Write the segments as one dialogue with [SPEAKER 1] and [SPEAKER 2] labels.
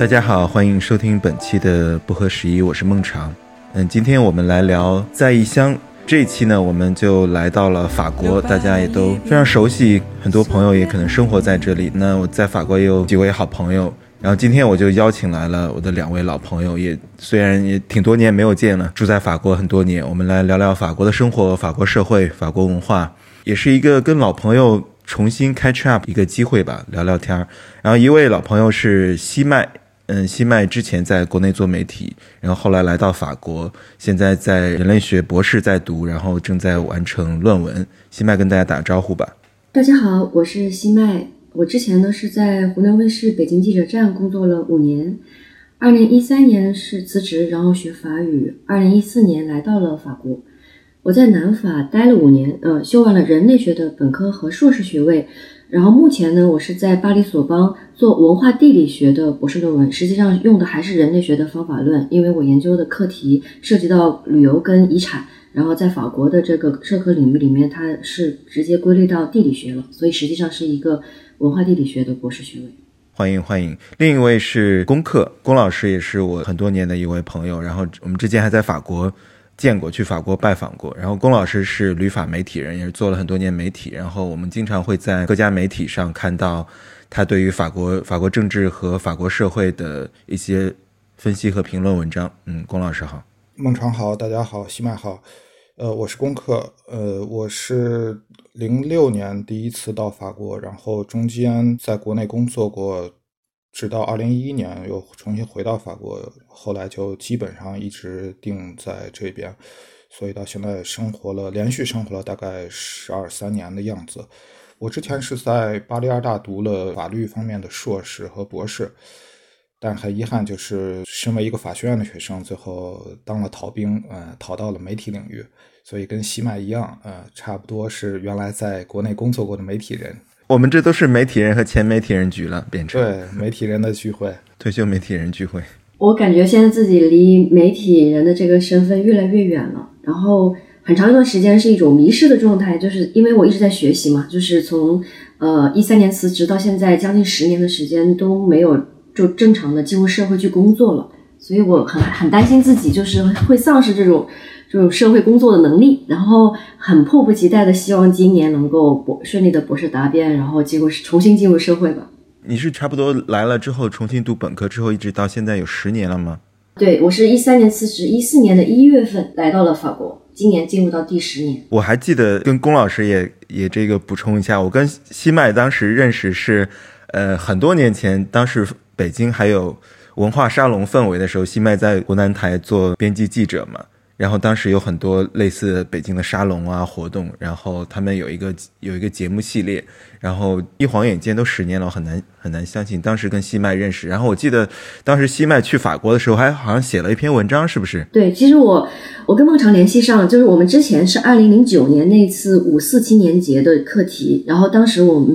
[SPEAKER 1] 大家好，欢迎收听本期的不合时宜，我是孟尝。嗯，今天我们来聊在异乡。这一期呢，我们就来到了法国，大家也都非常熟悉，很多朋友也可能生活在这里。那我在法国也有几位好朋友，然后今天我就邀请来了我的两位老朋友，也虽然也挺多年没有见了，住在法国很多年，我们来聊聊法国的生活、法国社会、法国文化，也是一个跟老朋友重新 catch up 一个机会吧，聊聊天儿。然后一位老朋友是西麦。嗯，西麦之前在国内做媒体，然后后来来到法国，现在在人类学博士在读，然后正在完成论文。西麦跟大家打个招呼吧。
[SPEAKER 2] 大家好，我是西麦。我之前呢是在湖南卫视北京记者站工作了五年，二零一三年是辞职，然后学法语，二零一四年来到了法国。我在南法待了五年，呃，修完了人类学的本科和硕士学位。然后目前呢，我是在巴黎索邦做文化地理学的博士论文，实际上用的还是人类学的方法论，因为我研究的课题涉及到旅游跟遗产，然后在法国的这个社科领域里面，它是直接归类到地理学了，所以实际上是一个文化地理学的博士学位。
[SPEAKER 1] 欢迎欢迎，另一位是龚克，龚老师也是我很多年的一位朋友，然后我们之前还在法国。见过，去法国拜访过。然后龚老师是旅法媒体人，也是做了很多年媒体。然后我们经常会在各家媒体上看到他对于法国、法国政治和法国社会的一些分析和评论文章。嗯，龚老师好，
[SPEAKER 3] 孟尝好，大家好，西麦好。呃，我是龚克，呃，我是零六年第一次到法国，然后中间在国内工作过。直到二零一一年又重新回到法国，后来就基本上一直定在这边，所以到现在生活了连续生活了大概十二三年的样子。我之前是在巴黎二大读了法律方面的硕士和博士，但很遗憾就是身为一个法学院的学生，最后当了逃兵，呃，逃到了媒体领域，所以跟西麦一样，呃，差不多是原来在国内工作过的媒体人。
[SPEAKER 1] 我们这都是媒体人和前媒体人局了，变成
[SPEAKER 3] 对媒体人的聚会，
[SPEAKER 1] 退休媒体人聚会。
[SPEAKER 2] 我感觉现在自己离媒体人的这个身份越来越远了，然后很长一段时间是一种迷失的状态，就是因为我一直在学习嘛，就是从呃一三年辞职到现在将近十年的时间都没有就正常的进入社会去工作了，所以我很很担心自己就是会丧失这种。这种社会工作的能力，然后很迫不及待的希望今年能够博顺利的博士答辩，然后结果重新进入社会吧。
[SPEAKER 1] 你是差不多来了之后重新读本科之后，一直到现在有十年了吗？
[SPEAKER 2] 对，我是一三年辞职，一四年的一月份来到了法国，今年进入到第十年。
[SPEAKER 1] 我还记得跟龚老师也也这个补充一下，我跟西麦当时认识是，呃，很多年前，当时北京还有文化沙龙氛围的时候，西麦在湖南台做编辑记者嘛。然后当时有很多类似北京的沙龙啊活动，然后他们有一个有一个节目系列，然后一晃眼间都十年了，很难很难相信当时跟西麦认识。然后我记得当时西麦去法国的时候，还好像写了一篇文章，是不是？
[SPEAKER 2] 对，其实我我跟孟尝联系上，就是我们之前是二零零九年那次五四青年节的课题，然后当时我们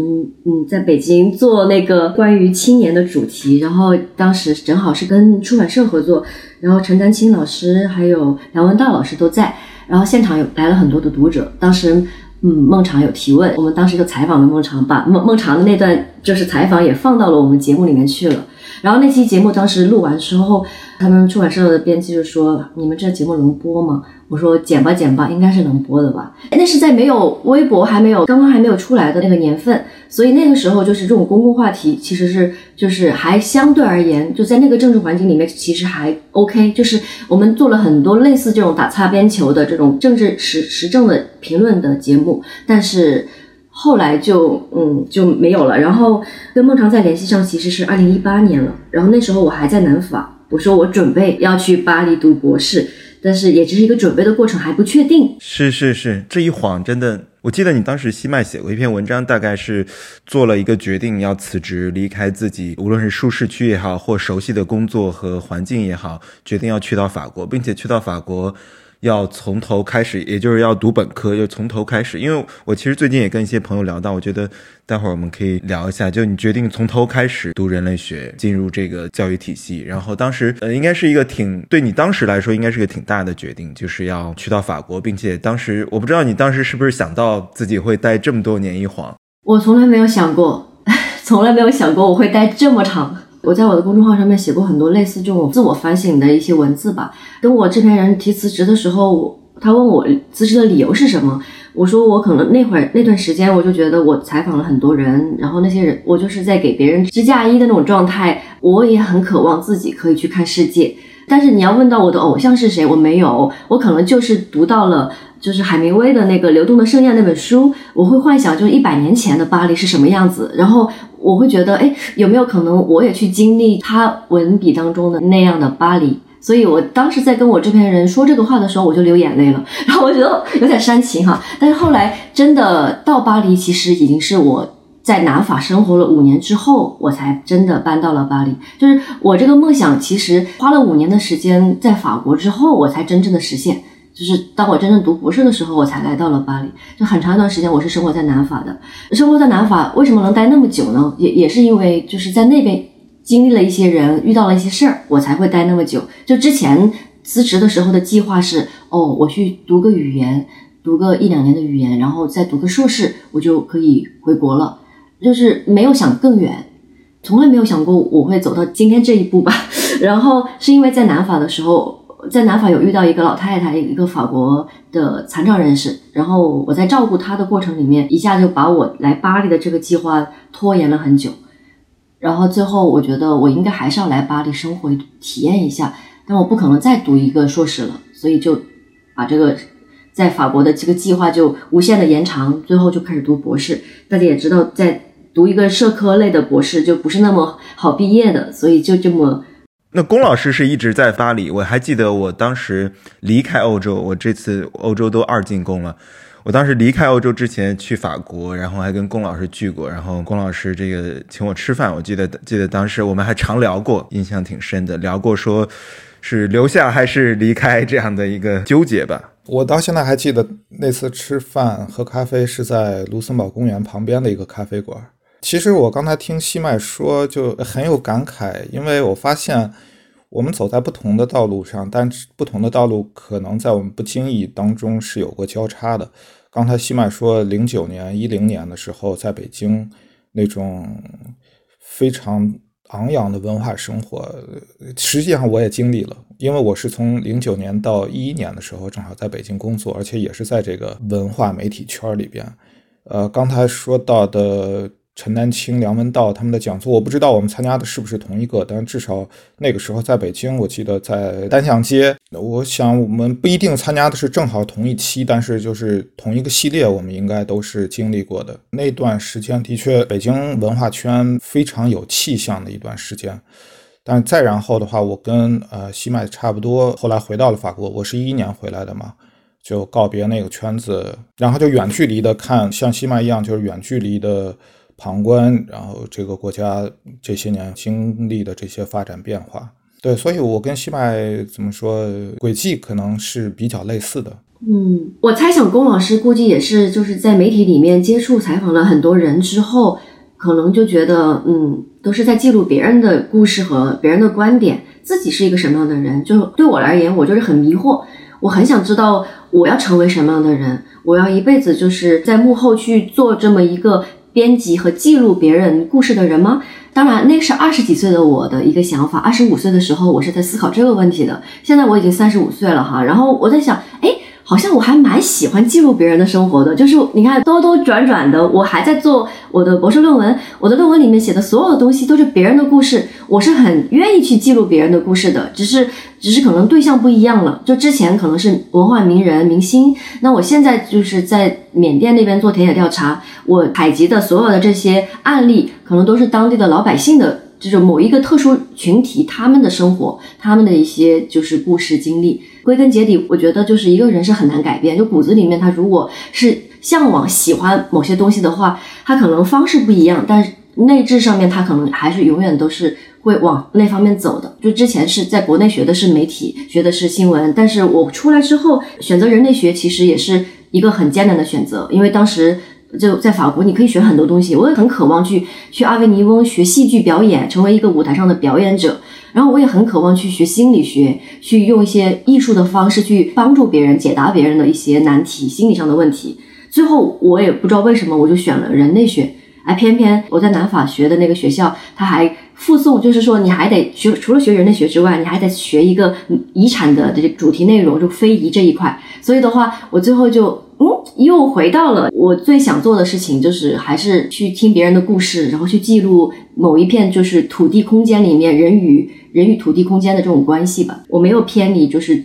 [SPEAKER 2] 嗯在北京做那个关于青年的主题，然后当时正好是跟出版社合作。然后陈丹青老师还有梁文道老师都在，然后现场有来了很多的读者。当时，嗯，孟尝有提问，我们当时就采访了孟尝，把孟孟尝的那段就是采访也放到了我们节目里面去了。然后那期节目当时录完之后，他们出版社的编辑就说：“你们这节目能播吗？”我说剪吧剪吧，应该是能播的吧。那是在没有微博还没有刚刚还没有出来的那个年份，所以那个时候就是这种公共话题其实是就是还相对而言就在那个政治环境里面其实还 OK。就是我们做了很多类似这种打擦边球的这种政治时时政的评论的节目，但是后来就嗯就没有了。然后跟孟尝再联系上其实是二零一八年了，然后那时候我还在南法，我说我准备要去巴黎读博士。但是也只是一个准备的过程，还不确定。
[SPEAKER 1] 是是是，这一晃真的，我记得你当时西麦写过一篇文章，大概是做了一个决定，要辞职，离开自己无论是舒适区也好，或熟悉的工作和环境也好，决定要去到法国，并且去到法国。要从头开始，也就是要读本科，就从头开始。因为我其实最近也跟一些朋友聊到，我觉得待会儿我们可以聊一下，就你决定从头开始读人类学，进入这个教育体系。然后当时呃，应该是一个挺对你当时来说应该是个挺大的决定，就是要去到法国，并且当时我不知道你当时是不是想到自己会待这么多年一晃。
[SPEAKER 2] 我从来没有想过，从来没有想过我会待这么长。我在我的公众号上面写过很多类似这种自我反省的一些文字吧。跟我制片人提辞职的时候，他问我辞职的理由是什么，我说我可能那会儿那段时间我就觉得我采访了很多人，然后那些人我就是在给别人支架衣的那种状态，我也很渴望自己可以去看世界。但是你要问到我的偶像是谁，我没有，我可能就是读到了。就是海明威的那个《流动的盛宴》那本书，我会幻想就是一百年前的巴黎是什么样子，然后我会觉得，哎，有没有可能我也去经历他文笔当中的那样的巴黎？所以我当时在跟我制片人说这个话的时候，我就流眼泪了，然后我觉得有点煽情哈。但是后来真的到巴黎，其实已经是我在南法生活了五年之后，我才真的搬到了巴黎。就是我这个梦想，其实花了五年的时间在法国之后，我才真正的实现。就是当我真正读博士的时候，我才来到了巴黎。就很长一段时间，我是生活在南法的。生活在南法，为什么能待那么久呢？也也是因为就是在那边经历了一些人，遇到了一些事儿，我才会待那么久。就之前辞职的时候的计划是，哦，我去读个语言，读个一两年的语言，然后再读个硕士，我就可以回国了。就是没有想更远，从来没有想过我会走到今天这一步吧。然后是因为在南法的时候。在南法有遇到一个老太太，一个法国的残障人士，然后我在照顾她的过程里面，一下就把我来巴黎的这个计划拖延了很久，然后最后我觉得我应该还是要来巴黎生活体验一下，但我不可能再读一个硕士了，所以就把这个在法国的这个计划就无限的延长，最后就开始读博士。大家也知道，在读一个社科类的博士就不是那么好毕业的，所以就这么。
[SPEAKER 1] 那龚老师是一直在巴黎，我还记得我当时离开欧洲，我这次欧洲都二进宫了。我当时离开欧洲之前去法国，然后还跟龚老师聚过，然后龚老师这个请我吃饭，我记得记得当时我们还常聊过，印象挺深的，聊过说是留下还是离开这样的一个纠结吧。
[SPEAKER 3] 我到现在还记得那次吃饭喝咖啡是在卢森堡公园旁边的一个咖啡馆。其实我刚才听西麦说，就很有感慨，因为我发现我们走在不同的道路上，但不同的道路可能在我们不经意当中是有过交叉的。刚才西麦说，零九年、一零年的时候，在北京那种非常昂扬的文化生活，实际上我也经历了，因为我是从零九年到一一年的时候，正好在北京工作，而且也是在这个文化媒体圈里边。呃，刚才说到的。陈丹青、梁文道他们的讲座，我不知道我们参加的是不是同一个，但至少那个时候在北京，我记得在单向街。我想我们不一定参加的是正好同一期，但是就是同一个系列，我们应该都是经历过的。那段时间的确，北京文化圈非常有气象的一段时间。但再然后的话，我跟呃西麦差不多，后来回到了法国。我是一一年回来的嘛，就告别那个圈子，然后就远距离的看，像西麦一样，就是远距离的。旁观，然后这个国家这些年经历的这些发展变化，对，所以我跟西麦怎么说，轨迹可能是比较类似的。
[SPEAKER 2] 嗯，我猜想龚老师估计也是就是在媒体里面接触采访了很多人之后，可能就觉得，嗯，都是在记录别人的故事和别人的观点，自己是一个什么样的人？就对我而言，我就是很迷惑，我很想知道我要成为什么样的人，我要一辈子就是在幕后去做这么一个。编辑和记录别人故事的人吗？当然，那是二十几岁的我的一个想法。二十五岁的时候，我是在思考这个问题的。现在我已经三十五岁了哈，然后我在想，哎。好像我还蛮喜欢记录别人的生活的，就是你看兜兜转转的，我还在做我的博士论文，我的论文里面写的所有的东西都是别人的故事，我是很愿意去记录别人的故事的，只是只是可能对象不一样了，就之前可能是文化名人明星，那我现在就是在缅甸那边做田野调查，我采集的所有的这些案例，可能都是当地的老百姓的。就是某一个特殊群体，他们的生活，他们的一些就是故事经历。归根结底，我觉得就是一个人是很难改变。就骨子里面，他如果是向往、喜欢某些东西的话，他可能方式不一样，但是内质上面，他可能还是永远都是会往那方面走的。就之前是在国内学的是媒体，学的是新闻，但是我出来之后选择人类学，其实也是一个很艰难的选择，因为当时。就在法国，你可以学很多东西。我也很渴望去去阿维尼翁学戏剧表演，成为一个舞台上的表演者。然后我也很渴望去学心理学，去用一些艺术的方式去帮助别人解答别人的一些难题、心理上的问题。最后我也不知道为什么，我就选了人类学。哎，偏偏我在南法学的那个学校，他还附送，就是说你还得学，除了学人类学之外，你还得学一个遗产的这个主题内容，就非遗这一块。所以的话，我最后就嗯，又回到了我最想做的事情，就是还是去听别人的故事，然后去记录某一片就是土地空间里面人与人与土地空间的这种关系吧。我没有偏离，就是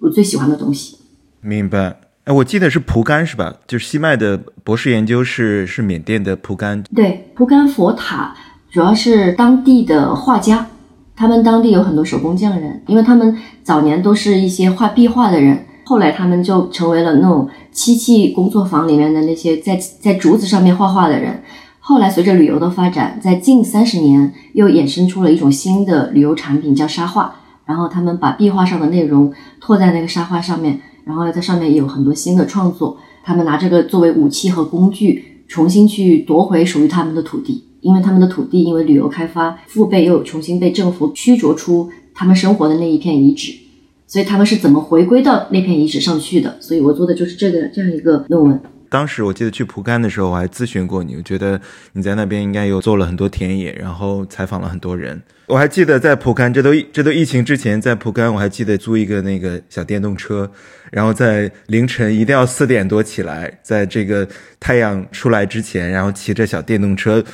[SPEAKER 2] 我最喜欢的东西。
[SPEAKER 1] 明白。哎，我记得是蒲甘是吧？就是西麦的博士研究是是缅甸的蒲甘。
[SPEAKER 2] 对，蒲甘佛塔主要是当地的画家，他们当地有很多手工匠人，因为他们早年都是一些画壁画的人，后来他们就成为了那种漆器工作坊里面的那些在在竹子上面画画的人。后来随着旅游的发展，在近三十年又衍生出了一种新的旅游产品，叫沙画。然后他们把壁画上的内容拓在那个沙画上面。然后在上面有很多新的创作，他们拿这个作为武器和工具，重新去夺回属于他们的土地。因为他们的土地因为旅游开发父辈，又重新被政府驱逐出他们生活的那一片遗址，所以他们是怎么回归到那片遗址上去的？所以我做的就是这个这样一个论文。
[SPEAKER 1] 当时我记得去蒲甘的时候，我还咨询过你，我觉得你在那边应该有做了很多田野，然后采访了很多人。我还记得在蒲甘，这都这都疫情之前，在蒲甘我还记得租一个那个小电动车，然后在凌晨一定要四点多起来，在这个太阳出来之前，然后骑着小电动车。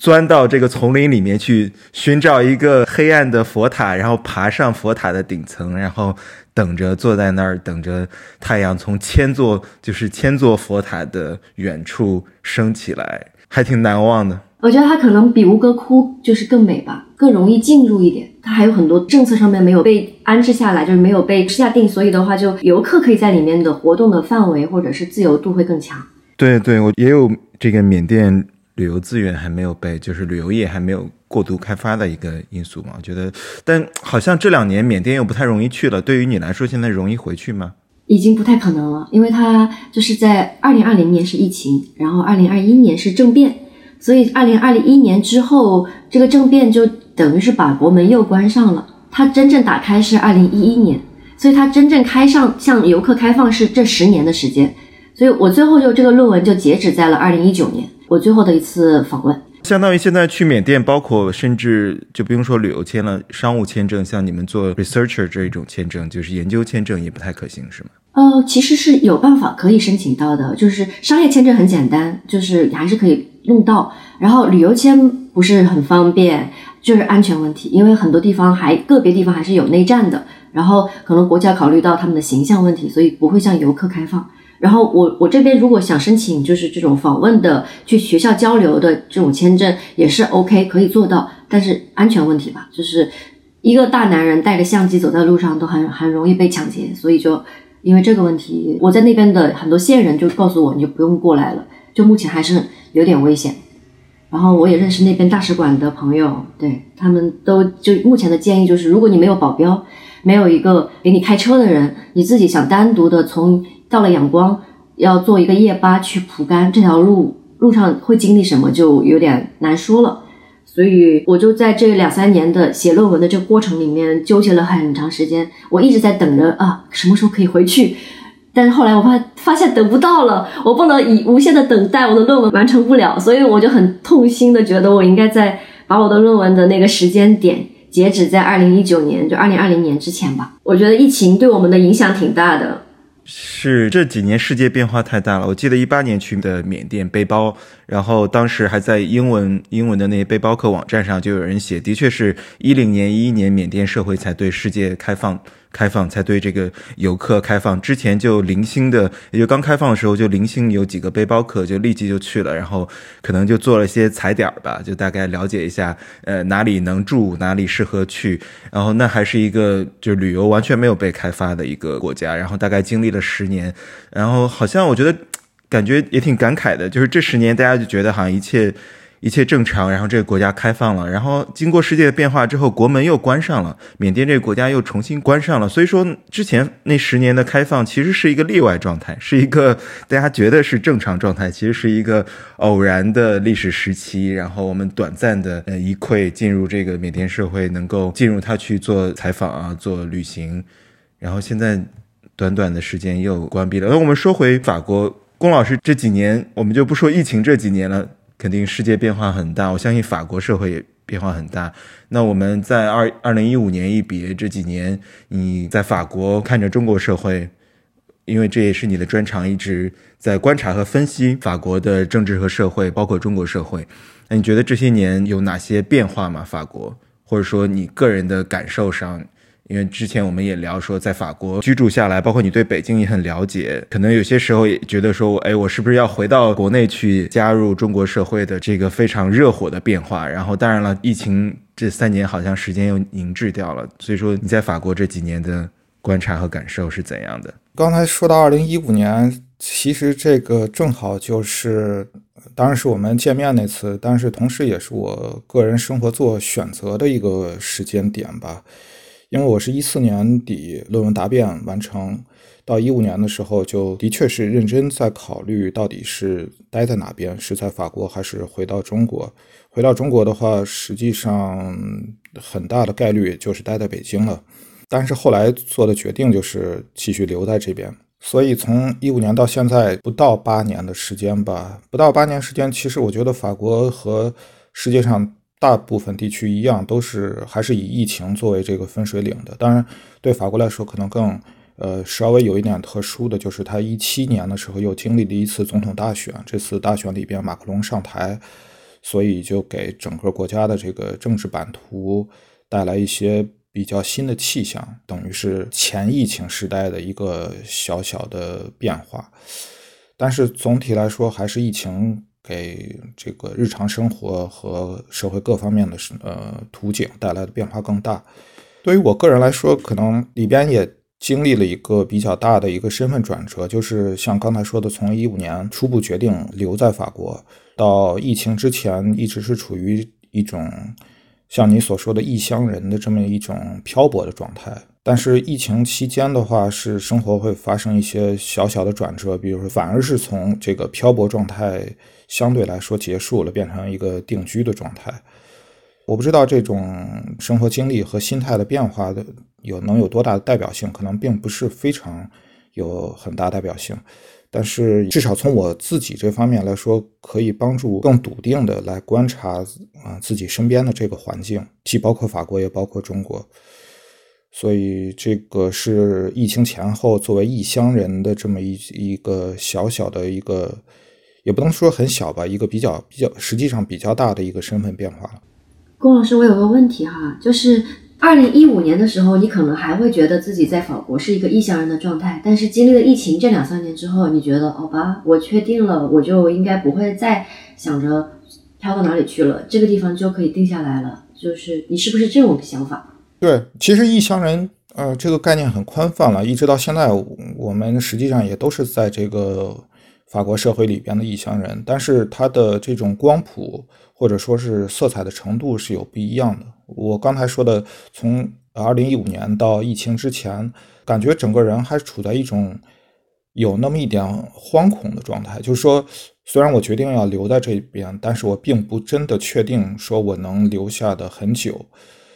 [SPEAKER 1] 钻到这个丛林里面去寻找一个黑暗的佛塔，然后爬上佛塔的顶层，然后等着坐在那儿等着太阳从千座就是千座佛塔的远处升起来，还挺难忘的。
[SPEAKER 2] 我觉得它可能比吴哥窟就是更美吧，更容易进入一点。它还有很多政策上面没有被安置下来，就是没有被下定，所以的话，就游客可以在里面的活动的范围或者是自由度会更强。
[SPEAKER 1] 对对，我也有这个缅甸。旅游资源还没有被，就是旅游业还没有过度开发的一个因素嘛？我觉得，但好像这两年缅甸又不太容易去了。对于你来说，现在容易回去吗？
[SPEAKER 2] 已经不太可能了，因为它就是在二零二零年是疫情，然后二零二一年是政变，所以二零二一年之后，这个政变就等于是把国门又关上了。它真正打开是二零一一年，所以它真正开上向游客开放是这十年的时间。所以我最后就这个论文就截止在了二零一九年。我最后的一次访问，
[SPEAKER 1] 相当于现在去缅甸，包括甚至就不用说旅游签了，商务签证，像你们做 researcher 这一种签证，就是研究签证也不太可行，是吗？
[SPEAKER 2] 呃，其实是有办法可以申请到的，就是商业签证很简单，就是还是可以用到。然后旅游签不是很方便，就是安全问题，因为很多地方还个别地方还是有内战的，然后可能国家考虑到他们的形象问题，所以不会向游客开放。然后我我这边如果想申请就是这种访问的去学校交流的这种签证也是 OK 可以做到，但是安全问题吧，就是一个大男人带着相机走在路上都很很容易被抢劫，所以就因为这个问题，我在那边的很多线人就告诉我你就不用过来了，就目前还是有点危险。然后我也认识那边大使馆的朋友，对他们都就目前的建议就是，如果你没有保镖，没有一个给你开车的人，你自己想单独的从。到了仰光，要坐一个夜巴去蒲甘，这条路路上会经历什么就有点难说了。所以我就在这两三年的写论文的这个过程里面纠结了很长时间，我一直在等着啊，什么时候可以回去？但是后来我发发现等不到了，我不能以无限的等待，我的论文完成不了，所以我就很痛心的觉得我应该在把我的论文的那个时间点截止在二零一九年，就二零二零年之前吧。我觉得疫情对我们的影响挺大的。
[SPEAKER 1] 是这几年世界变化太大了。我记得一八年去的缅甸背包，然后当时还在英文英文的那些背包客网站上就有人写，的确是一零年一一年缅甸社会才对世界开放。开放才对这个游客开放，之前就零星的，也就刚开放的时候就零星有几个背包客就立即就去了，然后可能就做了些踩点吧，就大概了解一下，呃哪里能住，哪里适合去，然后那还是一个就旅游完全没有被开发的一个国家，然后大概经历了十年，然后好像我觉得感觉也挺感慨的，就是这十年大家就觉得好像一切。一切正常，然后这个国家开放了，然后经过世界的变化之后，国门又关上了，缅甸这个国家又重新关上了。所以说，之前那十年的开放其实是一个例外状态，是一个大家觉得是正常状态，其实是一个偶然的历史时期。然后我们短暂的呃一窥进入这个缅甸社会，能够进入他去做采访啊，做旅行，然后现在短短的时间又关闭了。那我们说回法国，龚老师这几年，我们就不说疫情这几年了。肯定世界变化很大，我相信法国社会也变化很大。那我们在二二零一五年一别这几年，你在法国看着中国社会，因为这也是你的专长，一直在观察和分析法国的政治和社会，包括中国社会。那你觉得这些年有哪些变化吗？法国，或者说你个人的感受上？因为之前我们也聊说，在法国居住下来，包括你对北京也很了解，可能有些时候也觉得说，哎，我是不是要回到国内去加入中国社会的这个非常热火的变化？然后，当然了，疫情这三年好像时间又凝滞掉了，所以说你在法国这几年的观察和感受是怎样的？
[SPEAKER 3] 刚才说到二零一五年，其实这个正好就是，当然是我们见面那次，但是同时也是我个人生活做选择的一个时间点吧。因为我是一四年底论文答辩完成，到一五年的时候就的确是认真在考虑到底是待在哪边，是在法国还是回到中国。回到中国的话，实际上很大的概率就是待在北京了。但是后来做的决定就是继续留在这边。所以从一五年到现在不到八年的时间吧，不到八年时间，其实我觉得法国和世界上。大部分地区一样，都是还是以疫情作为这个分水岭的。当然，对法国来说，可能更呃稍微有一点特殊的就是，他一七年的时候又经历了一次总统大选。这次大选里边，马克龙上台，所以就给整个国家的这个政治版图带来一些比较新的气象，等于是前疫情时代的一个小小的变化。但是总体来说，还是疫情。给这个日常生活和社会各方面的呃图景带来的变化更大。对于我个人来说，可能里边也经历了一个比较大的一个身份转折，就是像刚才说的，从一五年初步决定留在法国，到疫情之前一直是处于一种像你所说的异乡人的这么一种漂泊的状态。但是疫情期间的话，是生活会发生一些小小的转折，比如说反而是从这个漂泊状态。相对来说结束了，变成一个定居的状态。我不知道这种生活经历和心态的变化的有能有多大的代表性，可能并不是非常有很大代表性。但是至少从我自己这方面来说，可以帮助更笃定的来观察啊自己身边的这个环境，既包括法国，也包括中国。所以这个是疫情前后作为异乡人的这么一一个小小的一个。也不能说很小吧，一个比较比较实际上比较大的一个身份变化了。
[SPEAKER 2] 龚老师，我有个问题哈，就是二零一五年的时候，你可能还会觉得自己在法国是一个异乡人的状态，但是经历了疫情这两三年之后，你觉得好吧，我确定了，我就应该不会再想着飘到哪里去了，这个地方就可以定下来了。就是你是不是这种想法？
[SPEAKER 3] 对，其实异乡人呃这个概念很宽泛了，一直到现在，我们实际上也都是在这个。法国社会里边的异乡人，但是他的这种光谱或者说是色彩的程度是有不一样的。我刚才说的，从二零一五年到疫情之前，感觉整个人还处在一种有那么一点惶恐的状态。就是说，虽然我决定要留在这边，但是我并不真的确定说我能留下的很久。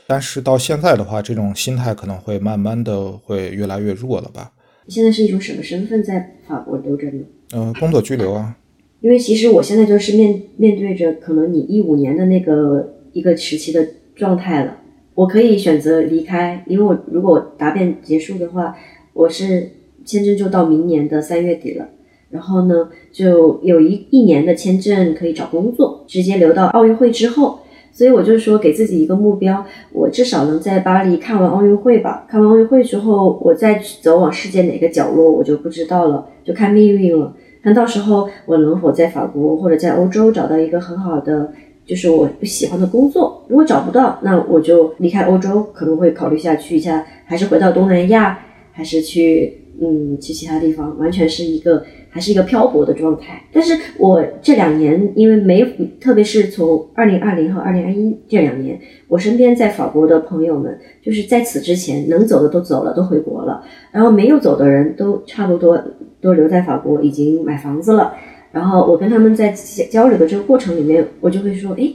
[SPEAKER 3] 但是到现在的话，这种心态可能会慢慢的会越来越弱了吧。
[SPEAKER 2] 你现在是一种什么身份在法国留着呢？
[SPEAKER 3] 嗯，工作拘留啊。
[SPEAKER 2] 因为其实我现在就是面面对着可能你一五年的那个一个时期的状态了。我可以选择离开，因为我如果答辩结束的话，我是签证就到明年的三月底了。然后呢，就有一一年的签证可以找工作，直接留到奥运会之后。所以我就说给自己一个目标，我至少能在巴黎看完奥运会吧。看完奥运会之后，我再走往世界哪个角落，我就不知道了，就看命运了。看到时候我能否在法国或者在欧洲找到一个很好的，就是我不喜欢的工作。如果找不到，那我就离开欧洲，可能会考虑下去一下，还是回到东南亚，还是去嗯去其他地方，完全是一个。还是一个漂泊的状态，但是我这两年因为没，特别是从二零二零和二零二一这两年，我身边在法国的朋友们，就是在此之前能走的都走了，都回国了，然后没有走的人都差不多都留在法国，已经买房子了。然后我跟他们在交流的这个过程里面，我就会说，哎。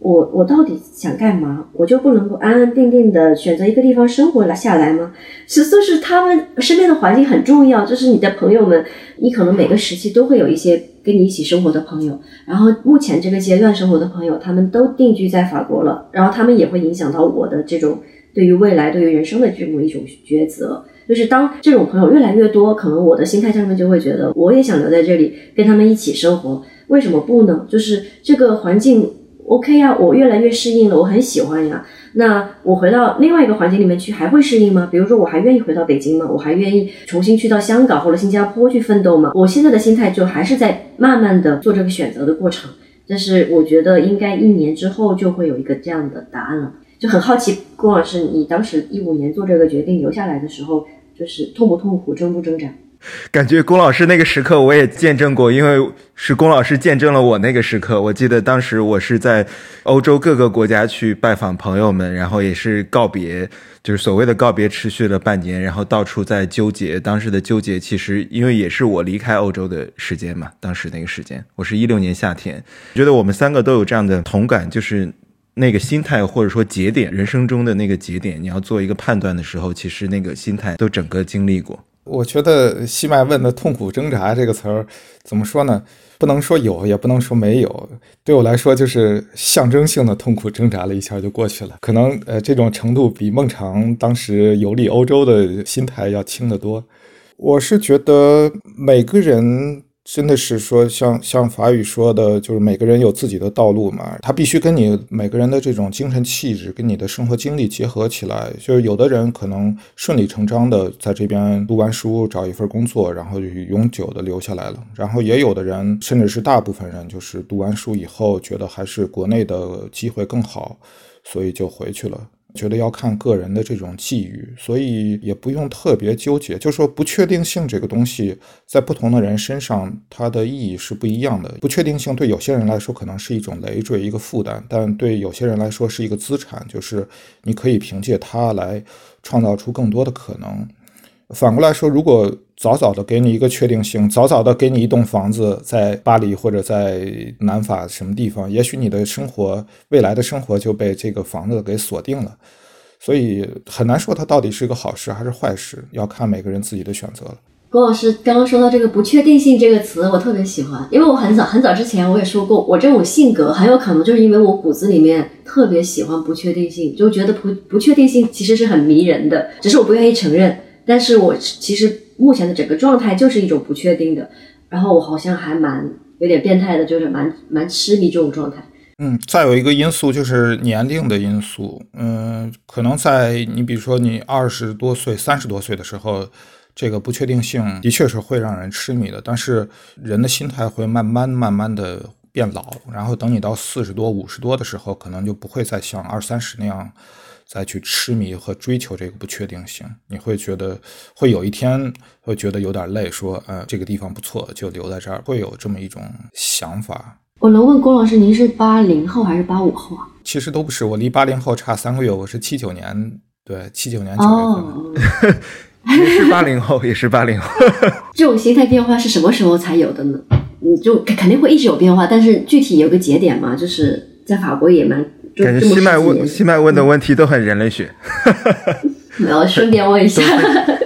[SPEAKER 2] 我我到底想干嘛？我就不能够安安定定的选择一个地方生活了下来吗？其实就是他们身边的环境很重要，就是你的朋友们，你可能每个时期都会有一些跟你一起生活的朋友，然后目前这个阶段生活的朋友，他们都定居在法国了，然后他们也会影响到我的这种对于未来、对于人生的这么一种抉择。就是当这种朋友越来越多，可能我的心态上面就会觉得，我也想留在这里跟他们一起生活，为什么不呢？就是这个环境 OK 呀，我越来越适应了，我很喜欢呀。那我回到另外一个环境里面去，还会适应吗？比如说，我还愿意回到北京吗？我还愿意重新去到香港或者新加坡去奋斗吗？我现在的心态就还是在慢慢的做这个选择的过程，但是我觉得应该一年之后就会有一个这样的答案了。就很好奇，郭老师，你当时一五年做这个决定留下来的时候。就是痛不痛苦，挣不挣扎？
[SPEAKER 1] 感觉龚老师那个时刻我也见证过，因为是龚老师见证了我那个时刻。我记得当时我是在欧洲各个国家去拜访朋友们，然后也是告别，就是所谓的告别，持续了半年，然后到处在纠结。当时的纠结其实因为也是我离开欧洲的时间嘛，当时那个时间，我是一六年夏天，觉得我们三个都有这样的同感，就是。那个心态，或者说节点，人生中的那个节点，你要做一个判断的时候，其实那个心态都整个经历过。
[SPEAKER 3] 我觉得西麦问的“痛苦挣扎”这个词儿，怎么说呢？不能说有，也不能说没有。对我来说，就是象征性的痛苦挣扎了一下就过去了。可能呃，这种程度比孟尝当时游历欧洲的心态要轻得多。我是觉得每个人。真的是说，像像法语说的，就是每个人有自己的道路嘛，他必须跟你每个人的这种精神气质跟你的生活经历结合起来。就是有的人可能顺理成章的在这边读完书，找一份工作，然后就永久的留下来了。然后也有的人，甚至是大部分人，就是读完书以后觉得还是国内的机会更好，所以就回去了。觉得要看个人的这种际遇，所以也不用特别纠结。就说不确定性这个东西，在不同的人身上，它的意义是不一样的。不确定性对有些人来说可能是一种累赘、一个负担，但对有些人来说是一个资产，就是你可以凭借它来创造出更多的可能。反过来说，如果早早的给你一个确定性，早早的给你一栋房子，在巴黎或者在南法什么地方，也许你的生活未来的生活就被这个房子给锁定了。所以很难说它到底是一个好事还是坏事，要看每个人自己的选择了。
[SPEAKER 2] 郭老师刚刚说到这个不确定性这个词，我特别喜欢，因为我很早很早之前我也说过，我这种性格很有可能就是因为我骨子里面特别喜欢不确定性，就觉得不不确定性其实是很迷人的，只是我不愿意承认。但是我其实目前的整个状态就是一种不确定的，然后我好像还蛮有点变态的，就是蛮蛮痴迷这种状态。
[SPEAKER 3] 嗯，再有一个因素就是年龄的因素，嗯，可能在你比如说你二十多岁、三十多岁的时候，这个不确定性的确是会让人痴迷的，但是人的心态会慢慢慢慢的变老，然后等你到四十多、五十多的时候，可能就不会再像二三十那样。再去痴迷和追求这个不确定性，你会觉得会有一天会觉得有点累，说呃这个地方不错，就留在这儿，会有这么一种想法。
[SPEAKER 2] 我能问郭老师，您是八零后还是八五后啊？
[SPEAKER 3] 其实都不是，我离八零后差三个月，我是七九年，对，七九年九月份。
[SPEAKER 1] 也是八零后，也是八零后。
[SPEAKER 2] 这种心态变化是什么时候才有的呢？你就肯定会一直有变化，但是具体有个节点嘛，就是在法国也蛮。
[SPEAKER 1] 感觉西麦问西麦问的问题都很人类学，
[SPEAKER 2] 我要顺便问一下，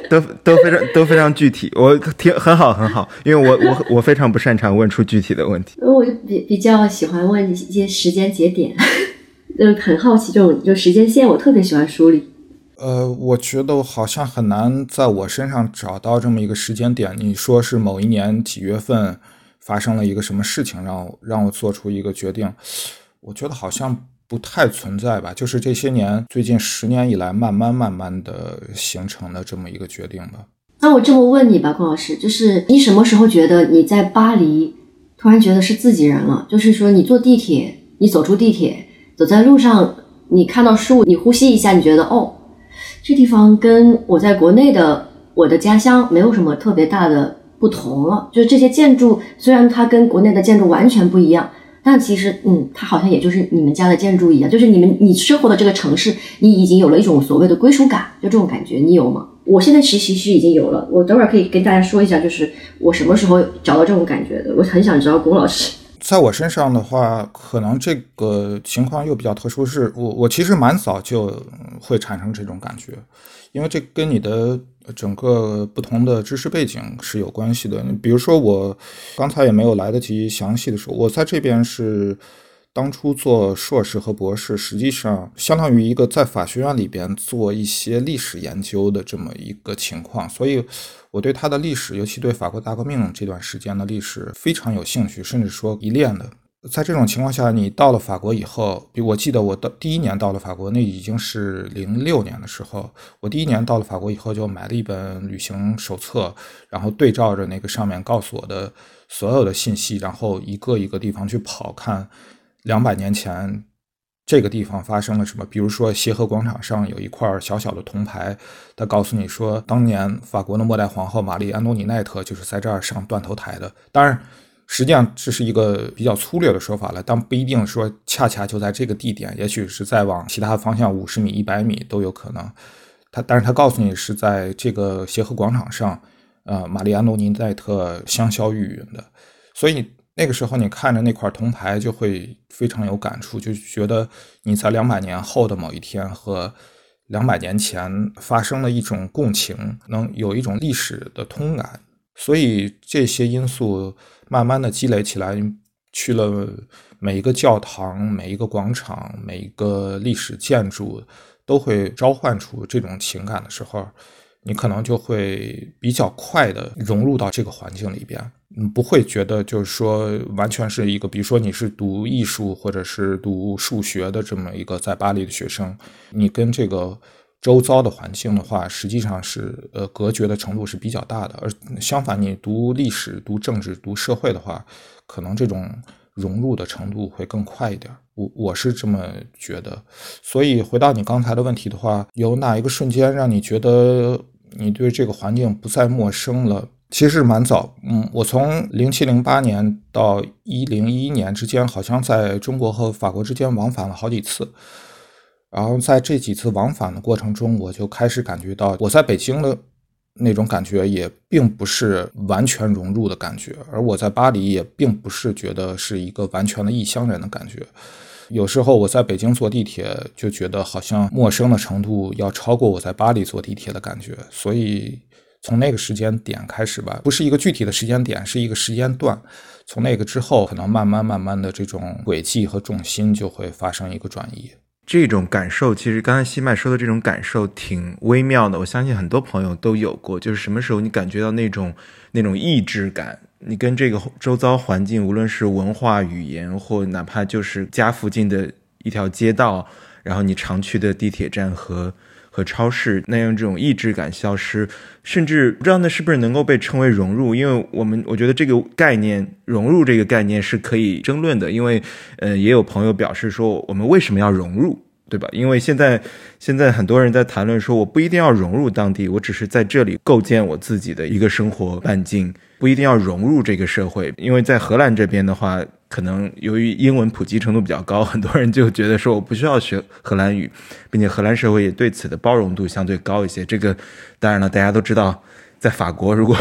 [SPEAKER 1] 都都非常都非常具体，我挺很好很好，因为我我我非常不擅长问出具体的问题，
[SPEAKER 2] 我就比比较喜欢问一些时间节点，就很好奇这种就时间线，我特别喜欢梳理。
[SPEAKER 3] 呃，我觉得好像很难在我身上找到这么一个时间点。你说是某一年几月份发生了一个什么事情，让让我做出一个决定？我觉得好像。不太存在吧，就是这些年最近十年以来，慢慢慢慢的形成的这么一个决定吧。
[SPEAKER 2] 那我这么问你吧，龚老师，就是你什么时候觉得你在巴黎突然觉得是自己人了？就是说你坐地铁，你走出地铁，走在路上，你看到树，你呼吸一下，你觉得哦，这地方跟我在国内的我的家乡没有什么特别大的不同了。就是这些建筑，虽然它跟国内的建筑完全不一样。但其实，嗯，它好像也就是你们家的建筑一样，就是你们你生活的这个城市，你已经有了一种所谓的归属感，就这种感觉，你有吗？我现在其实是已经有了，我等会儿可以跟大家说一下，就是我什么时候找到这种感觉的，我很想知道龚老师。
[SPEAKER 3] 在我身上的话，可能这个情况又比较特殊，是我我其实蛮早就会产生这种感觉，因为这跟你的整个不同的知识背景是有关系的。比如说，我刚才也没有来得及详细的说，我在这边是。当初做硕士和博士，实际上相当于一个在法学院里边做一些历史研究的这么一个情况，所以我对他的历史，尤其对法国大革命这段时间的历史非常有兴趣，甚至说迷恋的。在这种情况下，你到了法国以后，比我记得我到第一年到了法国，那已经是零六年的时候，我第一年到了法国以后，就买了一本旅行手册，然后对照着那个上面告诉我的所有的信息，然后一个一个地方去跑看。两百年前，这个地方发生了什么？比如说，协和广场上有一块小小的铜牌，它告诉你说，当年法国的末代皇后玛丽安东尼奈特就是在这儿上断头台的。当然，实际上这是一个比较粗略的说法了，但不一定说恰恰就在这个地点，也许是再往其他方向五十米、一百米都有可能。他，但是他告诉你是在这个协和广场上，呃，玛丽安东尼奈特香消玉殒的，所以。那个时候，你看着那块铜牌，就会非常有感触，就觉得你在两百年后的某一天和两百年前发生了一种共情，能有一种历史的通感。所以这些因素慢慢的积累起来，去了每一个教堂、每一个广场、每一个历史建筑，都会召唤出这种情感的时候，你可能就会比较快的融入到这个环境里边。你，不会觉得就是说完全是一个，比如说你是读艺术或者是读数学的这么一个在巴黎的学生，你跟这个周遭的环境的话，实际上是呃隔绝的程度是比较大的。而相反，你读历史、读政治、读社会的话，可能这种融入的程度会更快一点。我我是这么觉得。所以回到你刚才的问题的话，有哪一个瞬间让你觉得你对这个环境不再陌生了？其实蛮早，嗯，我从零七零八年到一零一一年之间，好像在中国和法国之间往返了好几次。然后在这几次往返的过程中，我就开始感觉到我在北京的那种感觉也并不是完全融入的感觉，而我在巴黎也并不是觉得是一个完全的异乡人的感觉。有时候我在北京坐地铁，就觉得好像陌生的程度要超过我在巴黎坐地铁的感觉，所以。从那个时间点开始吧，不是一个具体的时间点，是一个时间段。从那个之后，可能慢慢慢慢的这种轨迹和重心就会发生一个转移。
[SPEAKER 1] 这种感受，其实刚才西麦说的这种感受挺微妙的。我相信很多朋友都有过，就是什么时候你感觉到那种那种意志感，你跟这个周遭环境，无论是文化语言，或哪怕就是家附近的一条街道，然后你常去的地铁站和。和超市那样这种意志感消失，甚至不知道那是不是能够被称为融入，因为我们我觉得这个概念融入这个概念是可以争论的，因为呃也有朋友表示说我们为什么要融入，对吧？因为现在现在很多人在谈论说我不一定要融入当地，我只是在这里构建我自己的一个生活半径，不一定要融入这个社会，因为在荷兰这边的话。可能由于英文普及程度比较高，很多人就觉得说我不需要学荷兰语，并且荷兰社会也对此的包容度相对高一些。这个当然了，大家都知道，在法国如果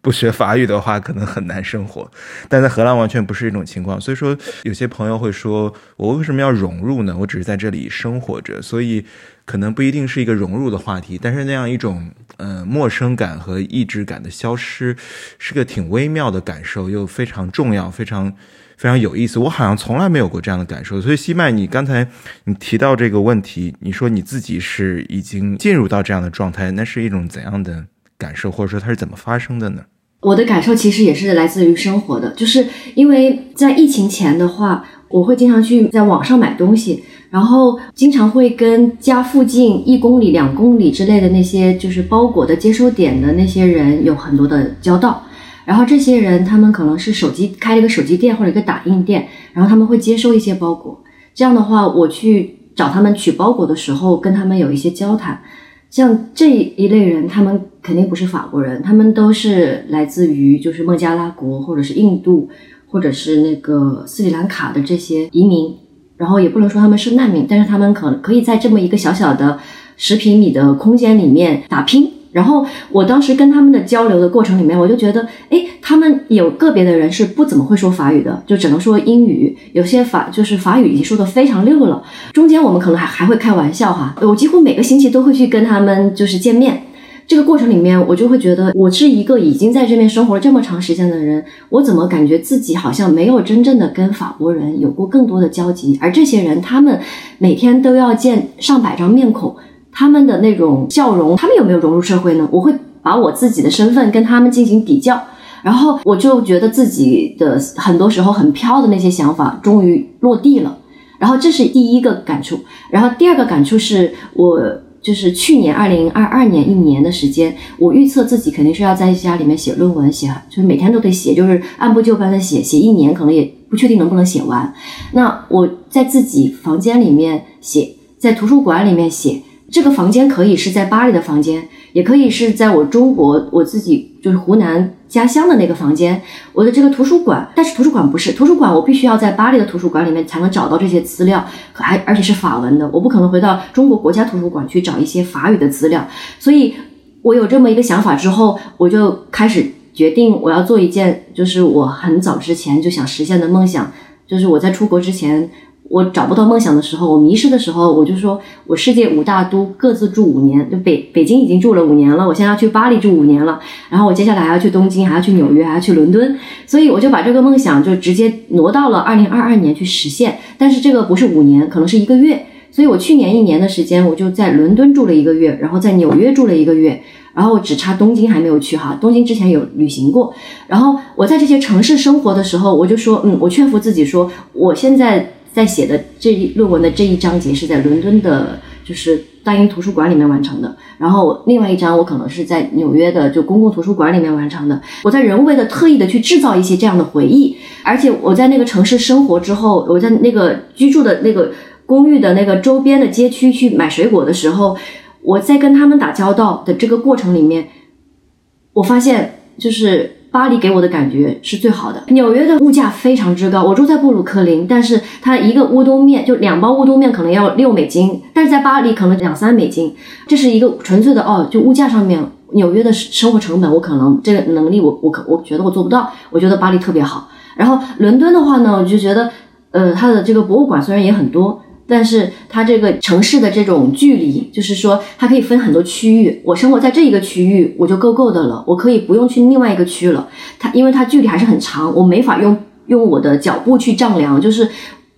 [SPEAKER 1] 不学法语的话，可能很难生活。但在荷兰完全不是一种情况。所以说，有些朋友会说我为什么要融入呢？我只是在这里生活着，所以可能不一定是一个融入的话题。但是那样一种呃陌生感和意志感的消失，是个挺微妙的感受，又非常重要，非常。非常有意思，我好像从来没有过这样的感受。所以，西麦，你刚才你提到这个问题，你说你自己是已经进入到这样的状态，那是一种怎样的感受，或者说它是怎么发生的呢？
[SPEAKER 2] 我的感受其实也是来自于生活的，就是因为在疫情前的话，我会经常去在网上买东西，然后经常会跟家附近一公里、两公里之类的那些就是包裹的接收点的那些人有很多的交道。然后这些人，他们可能是手机开了一个手机店或者一个打印店，然后他们会接收一些包裹。这样的话，我去找他们取包裹的时候，跟他们有一些交谈。像这一类人，他们肯定不是法国人，他们都是来自于就是孟加拉国或者是印度或者是那个斯里兰卡的这些移民。然后也不能说他们是难民，但是他们可可以在这么一个小小的十平米的空间里面打拼。然后我当时跟他们的交流的过程里面，我就觉得，哎。他们有个别的人是不怎么会说法语的，就只能说英语。有些法就是法语已经说的非常溜了。中间我们可能还还会开玩笑哈，我几乎每个星期都会去跟他们就是见面。这个过程里面，我就会觉得我是一个已经在这边生活了这么长时间的人，我怎么感觉自己好像没有真正的跟法国人有过更多的交集？而这些人，他们每天都要见上百张面孔，他们的那种笑容，他们有没有融入社会呢？我会把我自己的身份跟他们进行比较。然后我就觉得自己的很多时候很飘的那些想法终于落地了，然后这是第一个感触。然后第二个感触是我就是去年二零二二年一年的时间，我预测自己肯定是要在家里面写论文，写就是每天都得写，就是按部就班的写，写一年可能也不确定能不能写完。那我在自己房间里面写，在图书馆里面写。这个房间可以是在巴黎的房间，也可以是在我中国我自己就是湖南家乡的那个房间。我的这个图书馆，但是图书馆不是图书馆，我必须要在巴黎的图书馆里面才能找到这些资料，还而且是法文的，我不可能回到中国国家图书馆去找一些法语的资料。所以，我有这么一个想法之后，我就开始决定我要做一件，就是我很早之前就想实现的梦想，就是我在出国之前。我找不到梦想的时候，我迷失的时候，我就说，我世界五大都各自住五年，就北北京已经住了五年了，我现在要去巴黎住五年了，然后我接下来还要去东京，还要去纽约，还要去伦敦，所以我就把这个梦想就直接挪到了二零二二年去实现。但是这个不是五年，可能是一个月，所以我去年一年的时间，我就在伦敦住了一个月，然后在纽约住了一个月，然后只差东京还没有去哈，东京之前有旅行过，然后我在这些城市生活的时候，我就说，嗯，我劝服自己说，我现在。在写的这一论文的这一章节是在伦敦的，就是大英图书馆里面完成的。然后另外一章我可能是在纽约的就公共图书馆里面完成的。我在人为的特意的去制造一些这样的回忆，而且我在那个城市生活之后，我在那个居住的那个公寓的那个周边的街区去买水果的时候，我在跟他们打交道的这个过程里面，我发现就是。巴黎给我的感觉是最好的。纽约的物价非常之高，我住在布鲁克林，但是它一个乌冬面就两包乌冬面可能要六美金，但是在巴黎可能两三美金，这是一个纯粹的哦，就物价上面，纽约的生活成本我可能这个能力我我可我觉得我做不到，我觉得巴黎特别好。然后伦敦的话呢，我就觉得，呃，它的这个博物馆虽然也很多。但是它这个城市的这种距离，就是说它可以分很多区域。我生活在这一个区域，我就够够的了，我可以不用去另外一个区了。它因为它距离还是很长，我没法用用我的脚步去丈量，就是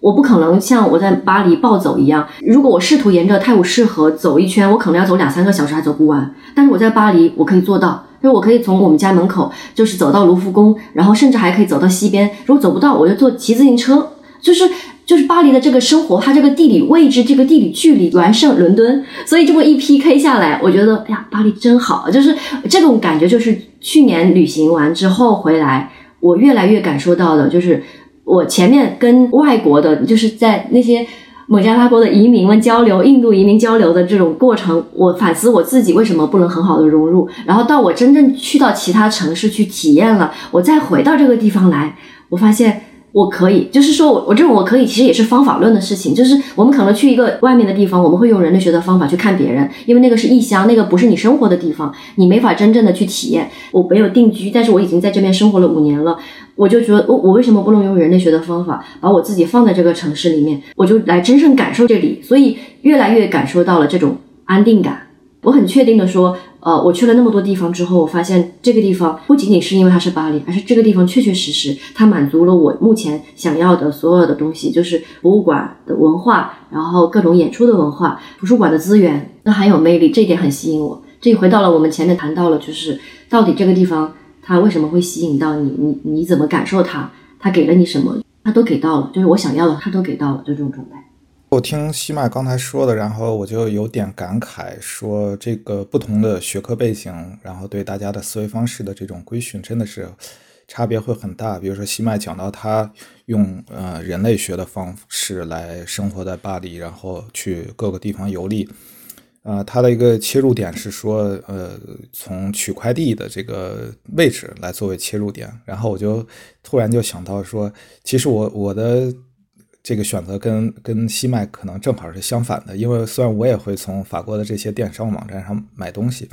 [SPEAKER 2] 我不可能像我在巴黎暴走一样。如果我试图沿着泰晤士河走一圈，我可能要走两三个小时还走不完。但是我在巴黎，我可以做到，就是我可以从我们家门口就是走到卢浮宫，然后甚至还可以走到西边。如果走不到，我就坐骑自行车，就是。就是巴黎的这个生活，它这个地理位置，这个地理距离完胜伦敦，所以这么一 PK 下来，我觉得，哎呀，巴黎真好，就是这种感觉，就是去年旅行完之后回来，我越来越感受到的，就是我前面跟外国的，就是在那些孟加拉国的移民们交流，印度移民交流的这种过程，我反思我自己为什么不能很好的融入，然后到我真正去到其他城市去体验了，我再回到这个地方来，我发现。我可以，就是说我我这种我可以，其实也是方法论的事情。就是我们可能去一个外面的地方，我们会用人类学的方法去看别人，因为那个是异乡，那个不是你生活的地方，你没法真正的去体验。我没有定居，但是我已经在这边生活了五年了，我就觉得我我为什么不能用人类学的方法把我自己放在这个城市里面，我就来真正感受这里，所以越来越感受到了这种安定感。我很确定的说。呃，我去了那么多地方之后，我发现这个地方不仅仅是因为它是巴黎，而是这个地方确确实实它满足了我目前想要的所有的东西，就是博物馆的文化，然后各种演出的文化，图书馆的资源，那很有魅力，这一点很吸引我。这回到了我们前面谈到了，就是到底这个地方它为什么会吸引到你，你你怎么感受它，它给了你什么，它都给到了，就是我想要的，它都给到了，就这种状态。
[SPEAKER 3] 我听西麦刚才说的，然后我就有点感慨，说这个不同的学科背景，然后对大家的思维方式的这种规训，真的是差别会很大。比如说西麦讲到他用呃人类学的方式来生活在巴黎，然后去各个地方游历，呃，他的一个切入点是说，呃，从取快递的这个位置来作为切入点，然后我就突然就想到说，其实我我的。这个选择跟跟西麦可能正好是相反的，因为虽然我也会从法国的这些电商网站上买东西，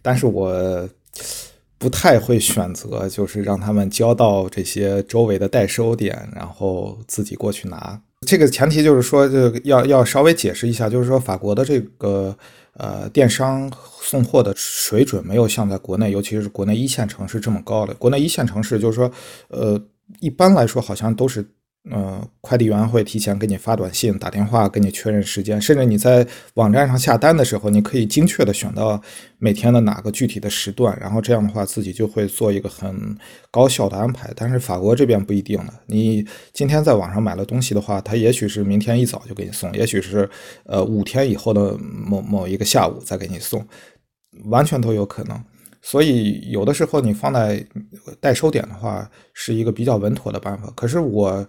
[SPEAKER 3] 但是我不太会选择，就是让他们交到这些周围的代收点，然后自己过去拿。这个前提就是说，这个要要稍微解释一下，就是说法国的这个呃电商送货的水准没有像在国内，尤其是国内一线城市这么高的。国内一线城市就是说，呃，一般来说好像都是。呃，快递员会提前给你发短信、打电话跟你确认时间，甚至你在网站上下单的时候，你可以精确的选到每天的哪个具体的时段，然后这样的话自己就会做一个很高效的安排。但是法国这边不一定了，你今天在网上买了东西的话，他也许是明天一早就给你送，也许是呃五天以后的某某一个下午再给你送，完全都有可能。所以有的时候你放在代收点的话，是一个比较稳妥的办法。可是我，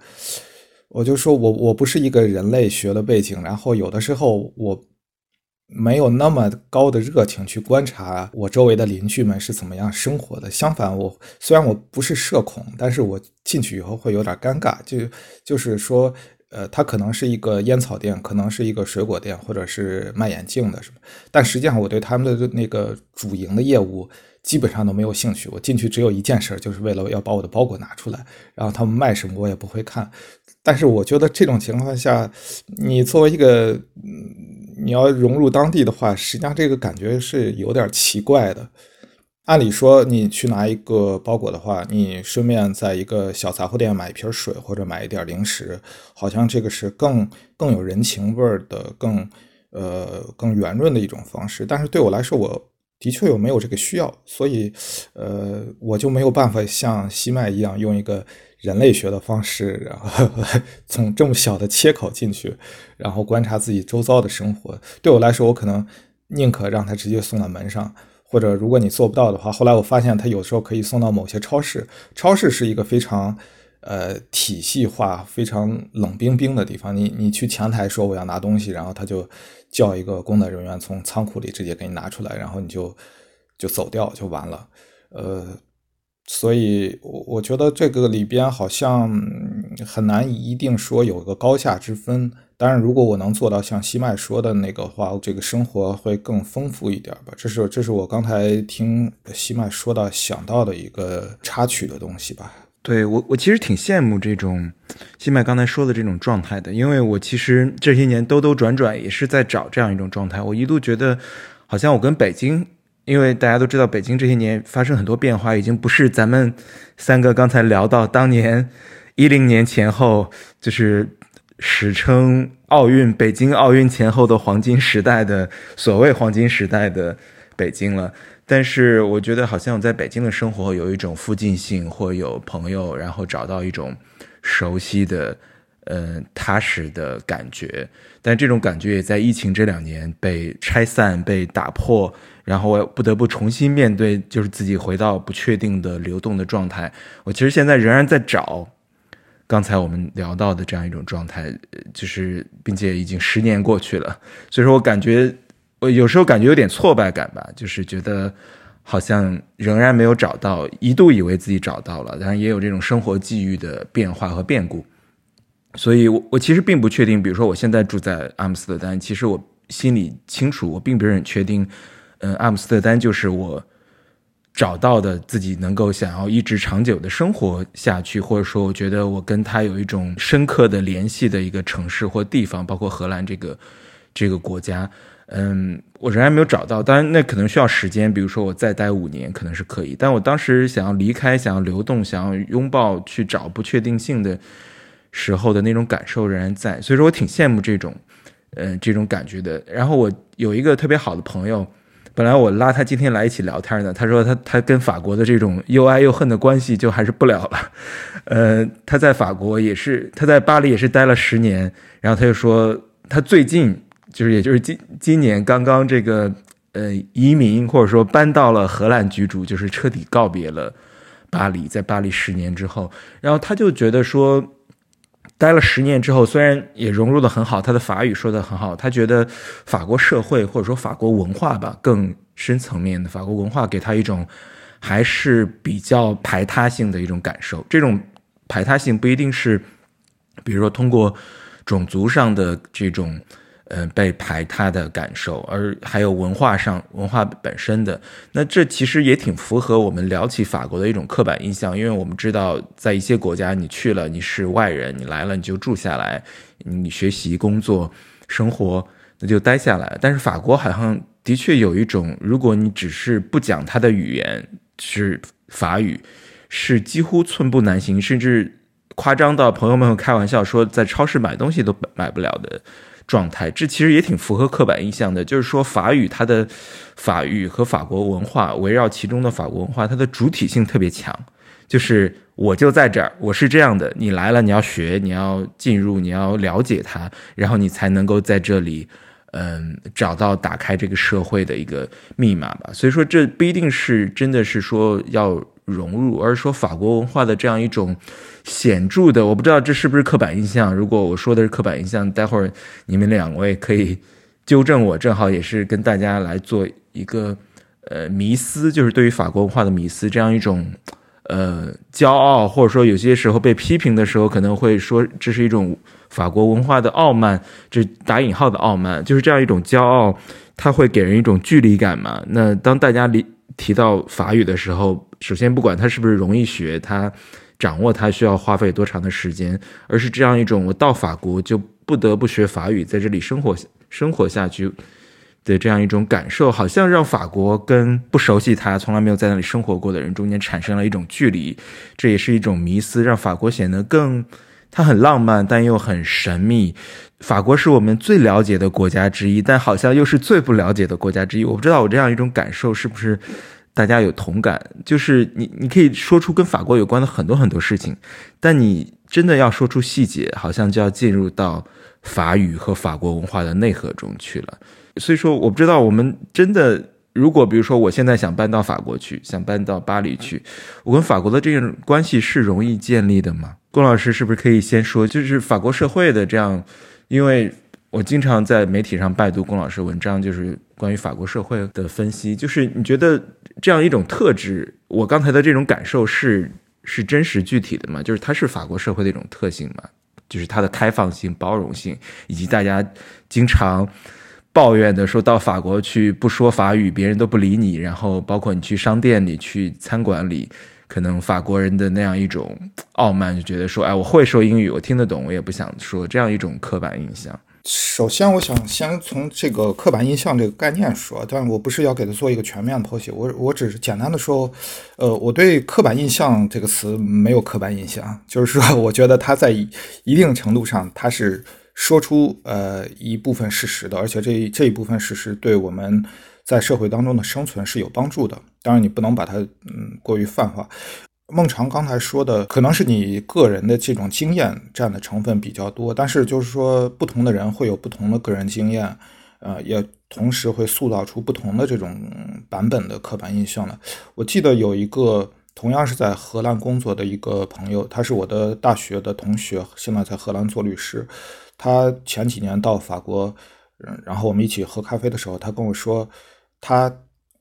[SPEAKER 3] 我就说我我不是一个人类学的背景，然后有的时候我没有那么高的热情去观察我周围的邻居们是怎么样生活的。相反，我虽然我不是社恐，但是我进去以后会有点尴尬，就就是说。呃，它可能是一个烟草店，可能是一个水果店，或者是卖眼镜的，是吧？但实际上，我对他们的那个主营的业务基本上都没有兴趣。我进去只有一件事，就是为了要把我的包裹拿出来。然后他们卖什么，我也不会看。但是我觉得这种情况下，你作为一个，你要融入当地的话，实际上这个感觉是有点奇怪的。按理说，你去拿一个包裹的话，你顺便在一个小杂货店买一瓶水或者买一点零食，好像这个是更更有人情味儿的、更呃更圆润的一种方式。但是对我来说，我的确有没有这个需要，所以呃我就没有办法像西麦一样用一个人类学的方式，然后从这么小的切口进去，然后观察自己周遭的生活。对我来说，我可能宁可让他直接送到门上。或者如果你做不到的话，后来我发现它有时候可以送到某些超市。超市是一个非常，呃，体系化、非常冷冰冰的地方。你你去前台说我要拿东西，然后他就叫一个工作人员从仓库里直接给你拿出来，然后你就就走掉就完了。呃，所以，我我觉得这个里边好像很难一定说有个高下之分。当然，如果我能做到像西麦说的那个话，这个生活会更丰富一点吧。这是这是我刚才听西麦说到想到的一个插曲的东西吧。
[SPEAKER 1] 对我，我其实挺羡慕这种西麦刚才说的这种状态的，因为我其实这些年兜兜转转也是在找这样一种状态。我一度觉得，好像我跟北京，因为大家都知道北京这些年发生很多变化，已经不是咱们三个刚才聊到当年一零年前后就是。史称奥运北京奥运前后的黄金时代的所谓黄金时代的北京了，但是我觉得好像我在北京的生活有一种附近性，或有朋友，然后找到一种熟悉的、嗯踏实的感觉。但这种感觉也在疫情这两年被拆散、被打破，然后我不得不重新面对，就是自己回到不确定的流动的状态。我其实现在仍然在找。刚才我们聊到的这样一种状态，就是并且已经十年过去了，所以说我感觉我有时候感觉有点挫败感吧，就是觉得好像仍然没有找到，一度以为自己找到了，然后也有这种生活际遇的变化和变故，所以我我其实并不确定，比如说我现在住在阿姆斯特丹，其实我心里清楚，我并不是很确定，嗯，阿姆斯特丹就是我。找到的自己能够想要一直长久的生活下去，或者说我觉得我跟他有一种深刻的联系的一个城市或地方，包括荷兰这个这个国家，嗯，我仍然没有找到。当然，那可能需要时间，比如说我再待五年可能是可以。但我当时想要离开，想要流动，想要拥抱去找不确定性的时候的那种感受仍然在。所以说我挺羡慕这种，嗯，这种感觉的。然后我有一个特别好的朋友。本来我拉他今天来一起聊天呢，他说他他跟法国的这种又爱又恨的关系就还是不了了。呃，他在法国也是，他在巴黎也是待了十年，然后他就说他最近就是也就是今今年刚刚这个呃移民或者说搬到了荷兰居住，就是彻底告别了巴黎，在巴黎十年之后，然后他就觉得说。待了十年之后，虽然也融入的很好，他的法语说的很好，他觉得法国社会或者说法国文化吧，更深层面的法国文化给他一种还是比较排他性的一种感受。这种排他性不一定是，比如说通过种族上的这种呃，被排他的感受，而还有文化上文化本身的，那这其实也挺符合我们聊起法国的一种刻板印象，因为我们知道，在一些国家，你去了你是外人，你来了你就住下来，你学习、工作、生活，那就待下来。但是法国好像的确有一种，如果你只是不讲他的语言是法语，是几乎寸步难行，甚至夸张到朋友们会开玩笑说，在超市买东西都买不了的。状态，这其实也挺符合刻板印象的。就是说，法语它的法语和法国文化围绕其中的法国文化，它的主体性特别强。就是我就在这儿，我是这样的。你来了，你要学，你要进入，你要了解它，然后你才能够在这里，嗯，找到打开这个社会的一个密码吧。所以说，这不一定是真的是说要。融入，而是说法国文化的这样一种显著的，我不知道这是不是刻板印象。如果我说的是刻板印象，待会儿你们两位可以纠正我。正好也是跟大家来做一个呃迷思，就是对于法国文化的迷思，这样一种呃骄傲，或者说有些时候被批评的时候，可能会说这是一种法国文化的傲慢，这打引号的傲慢，就是这样一种骄傲，它会给人一种距离感嘛。那当大家离提到法语的时候，首先，不管它是不是容易学，它掌握它需要花费多长的时间，而是这样一种我到法国就不得不学法语，在这里生活生活下去的这样一种感受，好像让法国跟不熟悉它、从来没有在那里生活过的人中间产生了一种距离，这也是一种迷思，让法国显得更它很浪漫，但又很神秘。法国是我们最了解的国家之一，但好像又是最不了解的国家之一。我不知道我这样一种感受是不是。大家有同感，就是你，你可以说出跟法国有关的很多很多事情，但你真的要说出细节，好像就要进入到法语和法国文化的内核中去了。所以说，我不知道我们真的，如果比如说我现在想搬到法国去，想搬到巴黎去，我跟法国的这种关系是容易建立的吗？龚老师是不是可以先说，就是法国社会的这样，因为。我经常在媒体上拜读龚老师文章，就是关于法国社会的分析。就是你觉得这样一种特质，我刚才的这种感受是是真实具体的吗？就是它是法国社会的一种特性吗？就是它的开放性、包容性，以及大家经常抱怨的，说到法国去不说法语，别人都不理你。然后包括你去商店里、去餐馆里，可能法国人的那样一种傲慢，就觉得说，哎，我会说英语，我听得懂，我也不想说，这样一种刻板印象。
[SPEAKER 3] 首先，我想先从这个刻板印象这个概念说，但我不是要给他做一个全面的剖析，我我只是简单的说，呃，我对刻板印象这个词没有刻板印象，就是说，我觉得它在一定程度上，它是说出呃一部分事实的，而且这这一部分事实对我们在社会当中的生存是有帮助的。当然，你不能把它嗯过于泛化。孟尝刚才说的，可能是你个人的这种经验占的成分比较多，但是就是说，不同的人会有不同的个人经验，呃，也同时会塑造出不同的这种版本的刻板印象的。我记得有一个同样是在荷兰工作的一个朋友，他是我的大学的同学，现在在荷兰做律师。他前几年到法国，然后我们一起喝咖啡的时候，他跟我说，他。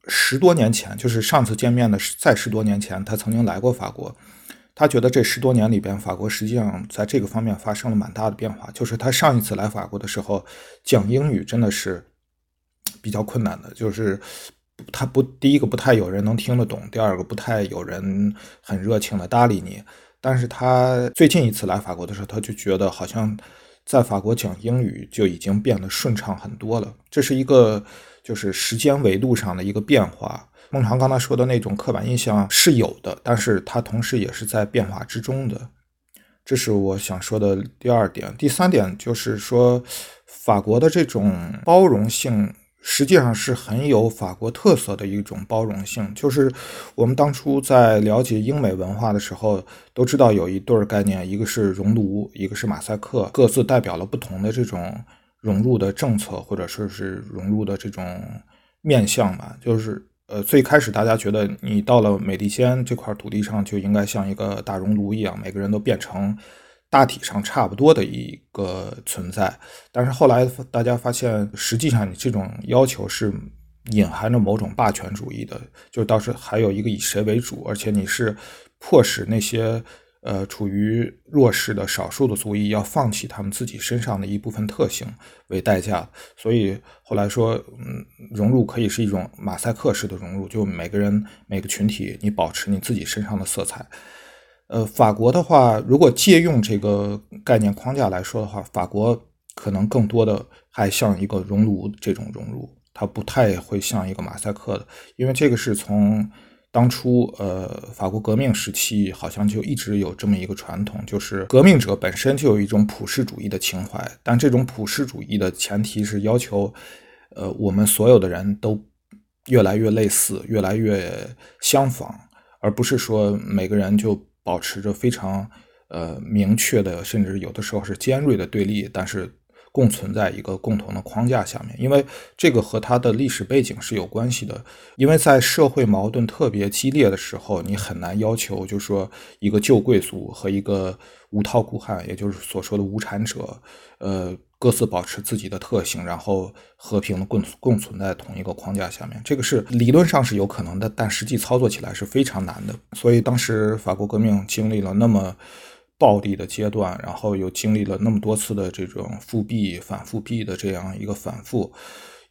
[SPEAKER 3] 十多年前，就是上次见面的，在十多年前，他曾经来过法国。他觉得这十多年里边，法国实际上在这个方面发生了蛮大的变化。就是他上一次来法国的时候，讲英语真的是比较困难的，就是他不第一个不太有人能听得懂，第二个不太有人很热情的搭理你。但是他最近一次来法国的时候，他就觉得好像在法国讲英语就已经变得顺畅很多了。这是一个。就是时间维度上的一个变化。孟尝刚才说的那种刻板印象是有的，但是它同时也是在变化之中的。这是我想说的第二点。第三点就是说，法国的这种包容性实际上是很有法国特色的一种包容性。就是我们当初在了解英美文化的时候，都知道有一对概念，一个是熔炉，一个是马赛克，各自代表了不同的这种。融入的政策，或者说是融入的这种面向吧，就是呃，最开始大家觉得你到了美利坚这块土地上就应该像一个大熔炉一样，每个人都变成大体上差不多的一个存在。但是后来大家发现，实际上你这种要求是隐含着某种霸权主义的，就倒是还有一个以谁为主，而且你是迫使那些。呃，处于弱势的少数的族裔要放弃他们自己身上的一部分特性为代价，所以后来说，嗯，融入可以是一种马赛克式的融入，就每个人每个群体，你保持你自己身上的色彩。呃，法国的话，如果借用这个概念框架来说的话，法国可能更多的还像一个熔炉这种融入，它不太会像一个马赛克的，因为这个是从。当初，呃，法国革命时期好像就一直有这么一个传统，就是革命者本身就有一种普世主义的情怀，但这种普世主义的前提是要求，呃，我们所有的人都越来越类似，越来越相仿，而不是说每个人就保持着非常呃明确的，甚至有的时候是尖锐的对立，但是。共存在一个共同的框架下面，因为这个和它的历史背景是有关系的。因为在社会矛盾特别激烈的时候，你很难要求，就是说一个旧贵族和一个无套孤汉，也就是所说的无产者，呃，各自保持自己的特性，然后和平的共共存在同一个框架下面。这个是理论上是有可能的，但实际操作起来是非常难的。所以当时法国革命经历了那么。暴力的阶段，然后又经历了那么多次的这种复辟、反复辟的这样一个反复，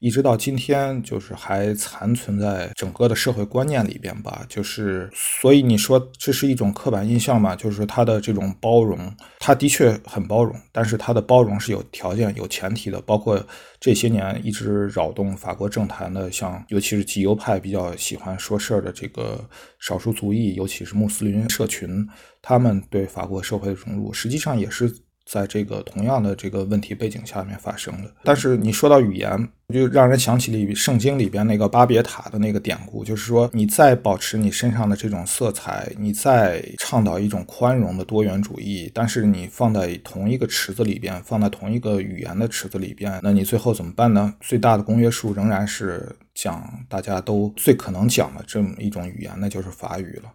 [SPEAKER 3] 一直到今天，就是还残存在整个的社会观念里边吧。就是，所以你说这是一种刻板印象嘛？就是他的这种包容，他的确很包容，但是他的包容是有条件、有前提的。包括这些年一直扰动法国政坛的，像尤其是极右派比较喜欢说事儿的这个少数族裔，尤其是穆斯林社群。他们对法国社会的融入，实际上也是在这个同样的这个问题背景下面发生的。但是你说到语言，就让人想起里圣经里边那个巴别塔的那个典故，就是说你在保持你身上的这种色彩，你在倡导一种宽容的多元主义，但是你放在同一个池子里边，放在同一个语言的池子里边，那你最后怎么办呢？最大的公约数仍然是讲大家都最可能讲的这么一种语言，那就是法语了。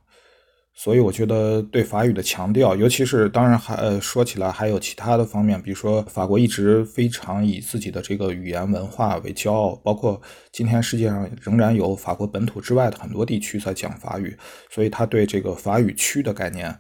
[SPEAKER 3] 所以我觉得对法语的强调，尤其是当然还呃说起来还有其他的方面，比如说法国一直非常以自己的这个语言文化为骄傲，包括今天世界上仍然有法国本土之外的很多地区在讲法语，所以他对这个法语区的概念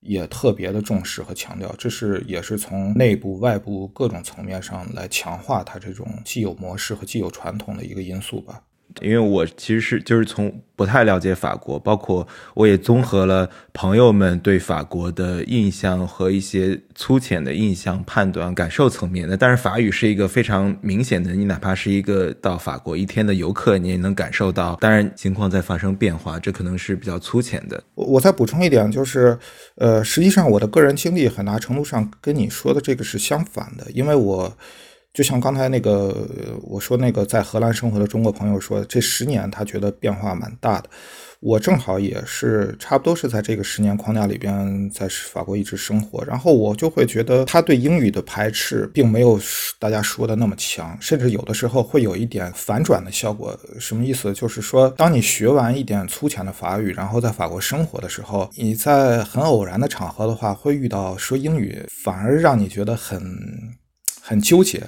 [SPEAKER 3] 也特别的重视和强调，这是也是从内部外部各种层面上来强化他这种既有模式和既有传统的一个因素吧。
[SPEAKER 1] 因为我其实是就是从不太了解法国，包括我也综合了朋友们对法国的印象和一些粗浅的印象判断、感受层面的。但是法语是一个非常明显的，你哪怕是一个到法国一天的游客，你也能感受到。当然情况在发生变化，这可能是比较粗浅的。
[SPEAKER 3] 我我再补充一点，就是呃，实际上我的个人经历很大程度上跟你说的这个是相反的，因为我。就像刚才那个我说那个在荷兰生活的中国朋友说，这十年他觉得变化蛮大的。我正好也是差不多是在这个十年框架里边，在法国一直生活，然后我就会觉得他对英语的排斥并没有大家说的那么强，甚至有的时候会有一点反转的效果。什么意思？就是说，当你学完一点粗浅的法语，然后在法国生活的时候，你在很偶然的场合的话，会遇到说英语反而让你觉得很很纠结。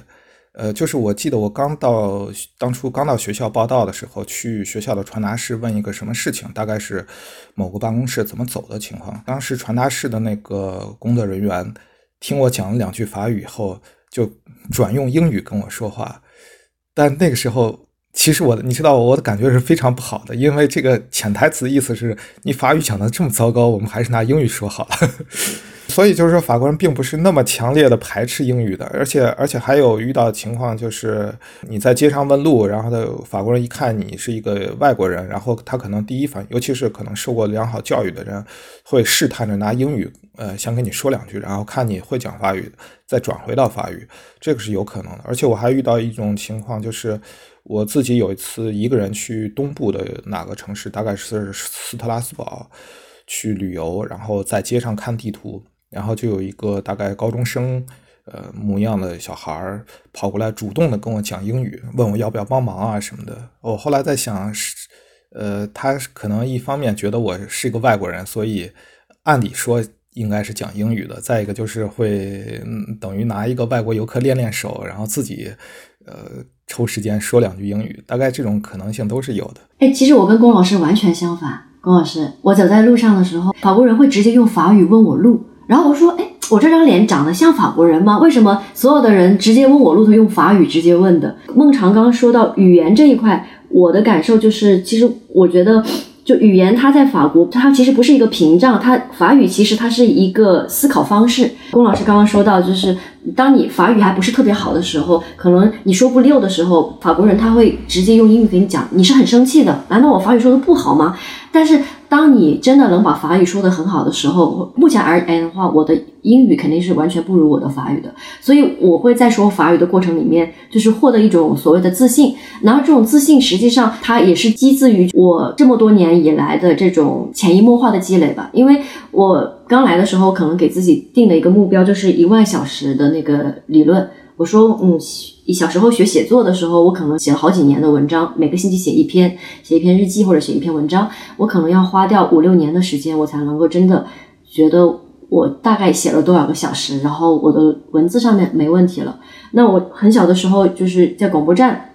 [SPEAKER 3] 呃，就是我记得我刚到当初刚到学校报道的时候，去学校的传达室问一个什么事情，大概是某个办公室怎么走的情况。当时传达室的那个工作人员听我讲了两句法语以后，就转用英语跟我说话。但那个时候，其实我你知道我的感觉是非常不好的，因为这个潜台词的意思是你法语讲的这么糟糕，我们还是拿英语说好了。所以就是说，法国人并不是那么强烈的排斥英语的，而且而且还有遇到情况，就是你在街上问路，然后的法国人一看你是一个外国人，然后他可能第一反，尤其是可能受过良好教育的人，会试探着拿英语，呃，想跟你说两句，然后看你会讲法语，再转回到法语，这个是有可能的。而且我还遇到一种情况，就是我自己有一次一个人去东部的哪个城市，大概是斯特拉斯堡去旅游，然后在街上看地图。然后就有一个大概高中生，呃模样的小孩儿跑过来，主动的跟我讲英语，问我要不要帮忙啊什么的。我后来在想，是呃，他可能一方面觉得我是一个外国人，所以按理说应该是讲英语的。再一个就是会等于拿一个外国游客练练手，然后自己呃抽时间说两句英语。大概这种可能性都是有的。
[SPEAKER 2] 哎，其实我跟龚老师完全相反。龚老师，我走在路上的时候，法国人会直接用法语问我路，然后我说，哎，我这张脸长得像法国人吗？为什么所有的人直接问我路途用法语直接问的？孟尝刚刚说到语言这一块，我的感受就是，其实我觉得。就语言，它在法国，它其实不是一个屏障，它法语其实它是一个思考方式。龚老师刚刚说到，就是当你法语还不是特别好的时候，可能你说不溜的时候，法国人他会直接用英语给你讲，你是很生气的，难道我法语说的不好吗？但是。当你真的能把法语说的很好的时候，目前而言的话，我的英语肯定是完全不如我的法语的，所以我会在说法语的过程里面，就是获得一种所谓的自信。然后这种自信实际上它也是基自于我这么多年以来的这种潜移默化的积累吧。因为我刚来的时候，可能给自己定了一个目标，就是一万小时的那个理论。我说，嗯。小时候学写作的时候，我可能写了好几年的文章，每个星期写一篇，写一篇日记或者写一篇文章，我可能要花掉五六年的时间，我才能够真的觉得我大概写了多少个小时，然后我的文字上面没问题了。那我很小的时候就是在广播站，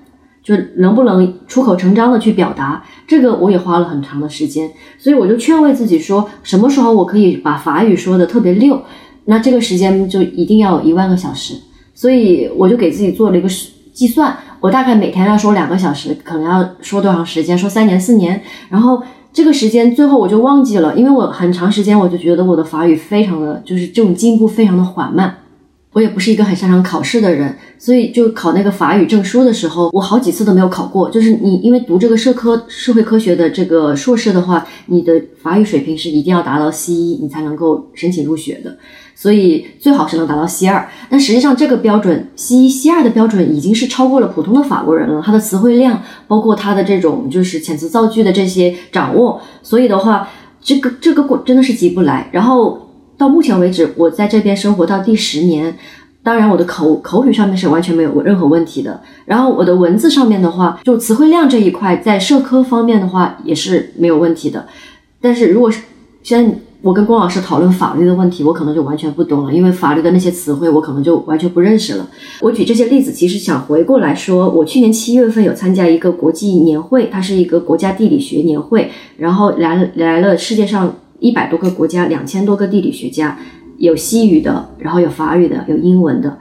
[SPEAKER 2] 就能不能出口成章的去表达，这个我也花了很长的时间，所以我就劝慰自己说，什么时候我可以把法语说的特别溜，那这个时间就一定要一万个小时。所以我就给自己做了一个计算，我大概每天要说两个小时，可能要说多长时间？说三年四年，然后这个时间最后我就忘记了，因为我很长时间我就觉得我的法语非常的就是这种进步非常的缓慢。我也不是一个很擅长考试的人，所以就考那个法语证书的时候，我好几次都没有考过。就是你因为读这个社科社会科学的这个硕士的话，你的法语水平是一定要达到 C 一，你才能够申请入学的。所以最好是能达到 C 二。但实际上这个标准 C 一 C 二的标准已经是超过了普通的法国人了，他的词汇量，包括他的这种就是遣词造句的这些掌握，所以的话，这个这个过真的是急不来。然后。到目前为止，我在这边生活到第十年，当然我的口口语上面是完全没有任何问题的。然后我的文字上面的话，就词汇量这一块，在社科方面的话也是没有问题的。但是如果是现在我跟龚老师讨论法律的问题，我可能就完全不懂了，因为法律的那些词汇我可能就完全不认识了。我举这些例子，其实想回过来说，我去年七月份有参加一个国际年会，它是一个国家地理学年会，然后来来了世界上。一百多个国家，两千多个地理学家，有西语的，然后有法语的，有英文的。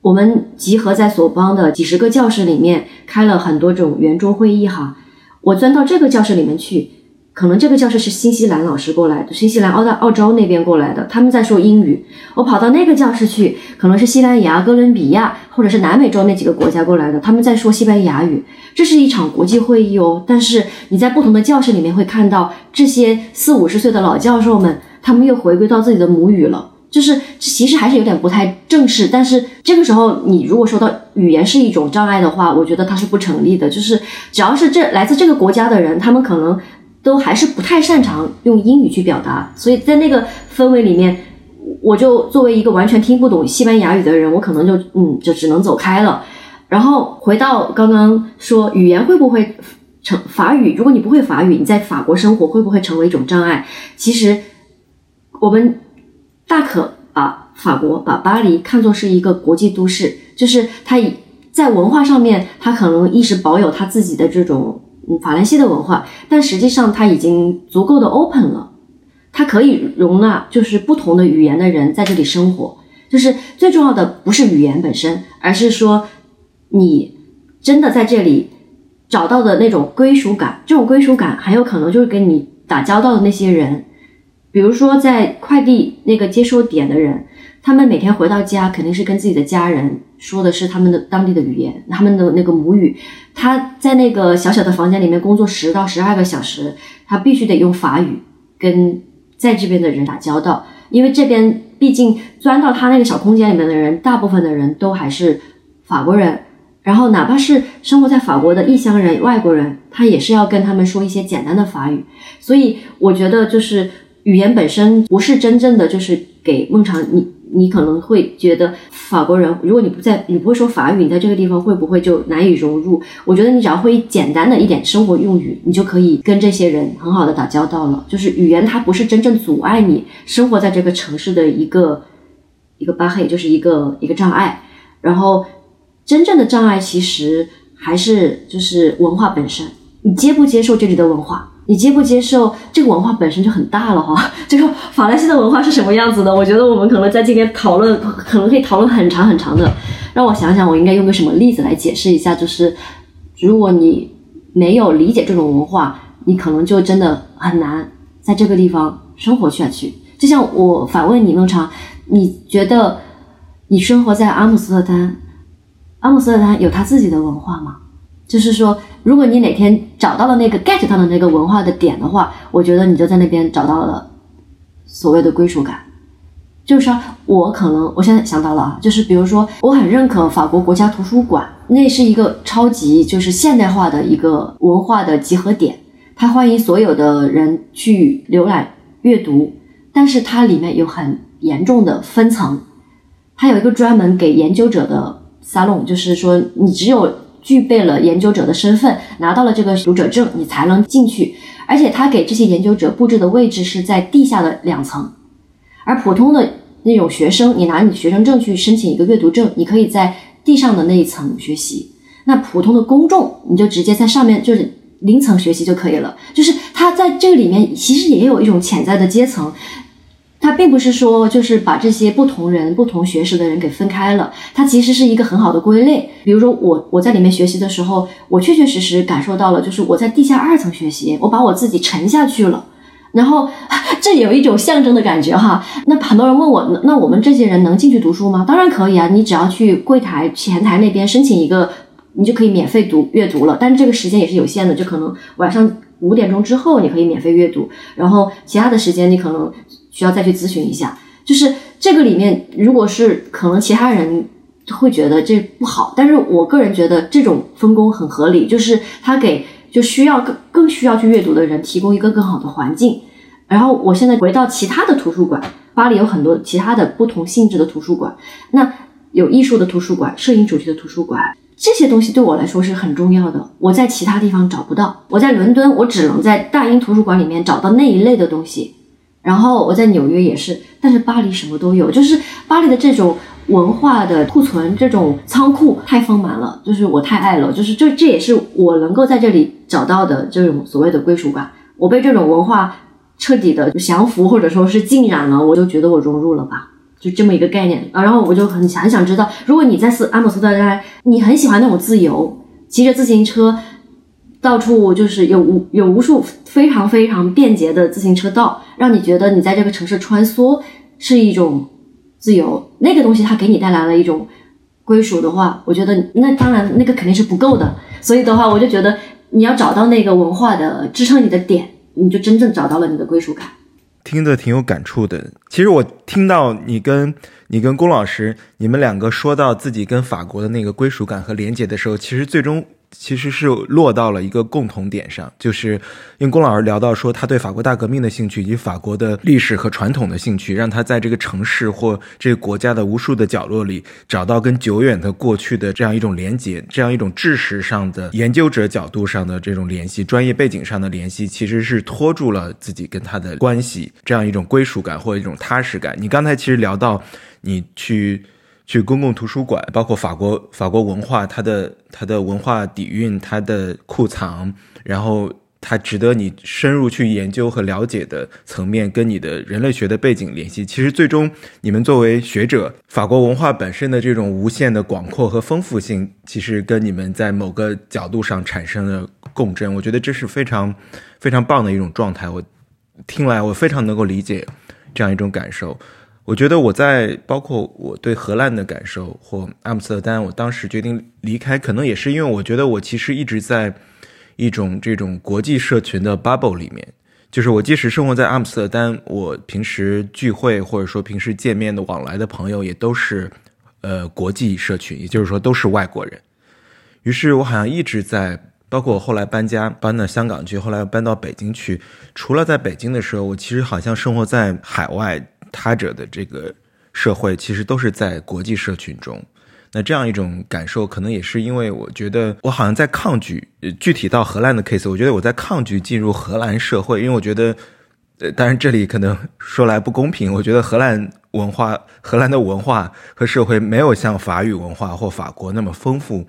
[SPEAKER 2] 我们集合在索邦的几十个教室里面，开了很多种圆桌会议哈。我钻到这个教室里面去。可能这个教室是新西兰老师过来的，新西兰、澳大、澳洲那边过来的，他们在说英语。我跑到那个教室去，可能是西班牙、哥伦比亚或者是南美洲那几个国家过来的，他们在说西班牙语。这是一场国际会议哦，但是你在不同的教室里面会看到这些四五十岁的老教授们，他们又回归到自己的母语了，就是其实还是有点不太正式。但是这个时候，你如果说到语言是一种障碍的话，我觉得它是不成立的。就是只要是这来自这个国家的人，他们可能。都还是不太擅长用英语去表达，所以在那个氛围里面，我就作为一个完全听不懂西班牙语的人，我可能就嗯就只能走开了。然后回到刚刚说语言会不会成法语？如果你不会法语，你在法国生活会不会成为一种障碍？其实我们大可把法国、把巴黎看作是一个国际都市，就是它以在文化上面，它可能一直保有它自己的这种。嗯，法兰西的文化，但实际上它已经足够的 open 了，它可以容纳就是不同的语言的人在这里生活。就是最重要的不是语言本身，而是说你真的在这里找到的那种归属感。这种归属感很有可能就是跟你打交道的那些人，比如说在快递那个接收点的人。他们每天回到家，肯定是跟自己的家人说的是他们的当地的语言，他们的那个母语。他在那个小小的房间里面工作十到十二个小时，他必须得用法语跟在这边的人打交道，因为这边毕竟钻到他那个小空间里面的人，大部分的人都还是法国人。然后哪怕是生活在法国的异乡人、外国人，他也是要跟他们说一些简单的法语。所以我觉得，就是语言本身不是真正的，就是给孟尝你。你可能会觉得法国人，如果你不在，你不会说法语，你在这个地方会不会就难以融入？我觉得你只要会简单的一点生活用语，你就可以跟这些人很好的打交道了。就是语言它不是真正阻碍你生活在这个城市的一个一个巴黑，就是一个一个障碍。然后真正的障碍其实还是就是文化本身，你接不接受这里的文化？你接不接受这个文化本身就很大了哈。这个法兰西的文化是什么样子的？我觉得我们可能在今天讨论，可能可以讨论很长很长的。让我想想，我应该用个什么例子来解释一下？就是如果你没有理解这种文化，你可能就真的很难在这个地方生活下去。就像我反问你，孟尝，你觉得你生活在阿姆斯特丹，阿姆斯特丹有他自己的文化吗？就是说，如果你哪天找到了那个 get 到的那个文化的点的话，我觉得你就在那边找到了所谓的归属感。就是说我可能我现在想到了啊，就是比如说，我很认可法国国家图书馆，那是一个超级就是现代化的一个文化的集合点，它欢迎所有的人去浏览阅读，但是它里面有很严重的分层，它有一个专门给研究者的沙龙，就是说你只有。具备了研究者的身份，拿到了这个读者证，你才能进去。而且他给这些研究者布置的位置是在地下的两层，而普通的那种学生，你拿你学生证去申请一个阅读证，你可以在地上的那一层学习。那普通的公众，你就直接在上面就是零层学习就可以了。就是他在这个里面其实也有一种潜在的阶层。它并不是说就是把这些不同人、不同学识的人给分开了，它其实是一个很好的归类。比如说我我在里面学习的时候，我确确实实感受到了，就是我在地下二层学习，我把我自己沉下去了，然后这有一种象征的感觉哈。那很多人问我，那我们这些人能进去读书吗？当然可以啊，你只要去柜台前台那边申请一个，你就可以免费读阅读了。但是这个时间也是有限的，就可能晚上五点钟之后你可以免费阅读，然后其他的时间你可能。需要再去咨询一下，就是这个里面，如果是可能其他人会觉得这不好，但是我个人觉得这种分工很合理，就是他给就需要更更需要去阅读的人提供一个更好的环境。然后我现在回到其他的图书馆，巴黎有很多其他的不同性质的图书馆，那有艺术的图书馆、摄影主题的图书馆，这些东西对我来说是很重要的，我在其他地方找不到。我在伦敦，我只能在大英图书馆里面找到那一类的东西。然后我在纽约也是，但是巴黎什么都有，就是巴黎的这种文化的库存，这种仓库太丰满了，就是我太爱了，就是这这也是我能够在这里找到的这种所谓的归属感。我被这种文化彻底的降服或者说是浸染了，我就觉得我融入了吧，就这么一个概念啊。然后我就很很想知道，如果你在斯阿姆斯特丹，你很喜欢那种自由，骑着自行车。到处就是有无有无数非常非常便捷的自行车道，让你觉得你在这个城市穿梭是一种自由。那个东西它给你带来了一种归属的话，我觉得那当然那个肯定是不够的。所以的话，我就觉得你要找到那个文化的支撑你的点，你就真正找到了你的归属感。
[SPEAKER 1] 听得挺有感触的。其实我听到你跟你跟龚老师你们两个说到自己跟法国的那个归属感和连接的时候，其实最终。其实是落到了一个共同点上，就是因为龚老师聊到说他对法国大革命的兴趣以及法国的历史和传统的兴趣，让他在这个城市或这个国家的无数的角落里找到跟久远的过去的这样一种连接，这样一种知识上的研究者角度上的这种联系，专业背景上的联系，其实是拖住了自己跟他的关系，这样一种归属感或一种踏实感。你刚才其实聊到你去。去公共图书馆，包括法国法国文化，它的它的文化底蕴，它的库藏，然后它值得你深入去研究和了解的层面，跟你的人类学的背景联系。其实最终，你们作为学者，法国文化本身的这种无限的广阔和丰富性，其实跟你们在某个角度上产生了共振。我觉得这是非常非常棒的一种状态。我听来，我非常能够理解这样一种感受。我觉得我在包括我对荷兰的感受或阿姆斯特丹，我当时决定离开，可能也是因为我觉得我其实一直在一种这种国际社群的 bubble 里面，就是我即使生活在阿姆斯特丹，我平时聚会或者说平时见面的往来的朋友也都是呃国际社群，也就是说都是外国人。于是我好像一直在，包括我后来搬家搬到香港去，后来搬到北京去，除了在北京的时候，我其实好像生活在海外。他者的这个社会其实都是在国际社群中，那这样一种感受，可能也是因为我觉得我好像在抗拒。具体到荷兰的 case，我觉得我在抗拒进入荷兰社会，因为我觉得，呃，当然这里可能说来不公平，我觉得荷兰文化、荷兰的文化和社会没有像法语文化或法国那么丰富，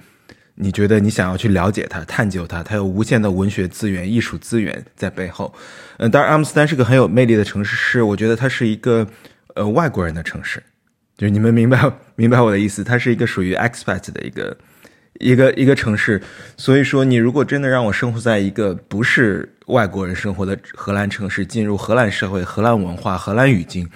[SPEAKER 1] 你觉得你想要去了解它、探究它，它有无限的文学资源、艺术资源在背后。嗯，当然，阿姆斯特丹是个很有魅力的城市，是我觉得它是一个呃外国人的城市，就是你们明白 明白我的意思，它是一个属于 expat 的一个一个一个城市。所以说，你如果真的让我生活在一个不是外国人生活的荷兰城市，进入荷兰社会、荷兰文化、荷兰语境，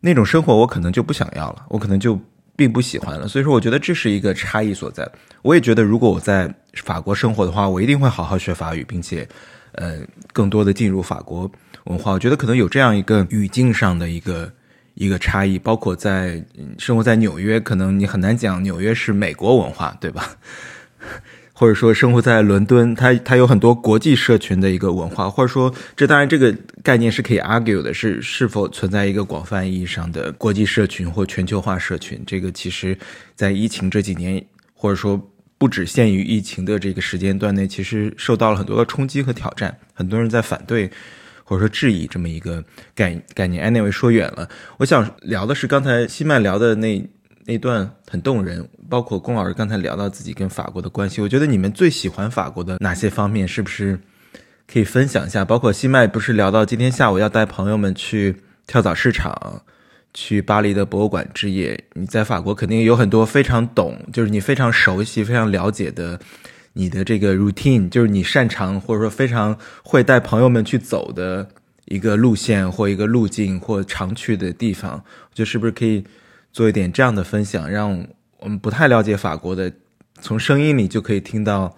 [SPEAKER 1] 那种生活我可能就不想要了，我可能就并不喜欢了。所以说，我觉得这是一个差异所在。我也觉得，如果我在法国生活的话，我一定会好好学法语，并且。呃，更多的进入法国文化，我觉得可能有这样一个语境上的一个一个差异，包括在生活在纽约，可能你很难讲纽约是美国文化，对吧？或者说生活在伦敦，它它有很多国际社群的一个文化，或者说这当然这个概念是可以 argue 的，是是否存在一个广泛意义上的国际社群或全球化社群？这个其实，在疫情这几年，或者说。不只限于疫情的这个时间段内，其实受到了很多的冲击和挑战，很多人在反对或者说质疑这么一个概概念。Anyway，说远了，我想聊的是刚才西曼聊的那那段很动人，包括龚老师刚才聊到自己跟法国的关系，我觉得你们最喜欢法国的哪些方面，是不是可以分享一下？包括西麦不是聊到今天下午要带朋友们去跳蚤市场。去巴黎的博物馆之夜，你在法国肯定有很多非常懂，就是你非常熟悉、非常了解的你的这个 routine，就是你擅长或者说非常会带朋友们去走的一个路线或一个路径或常去的地方。我觉得是不是可以做一点这样的分享，让我们不太了解法国的，从声音里就可以听到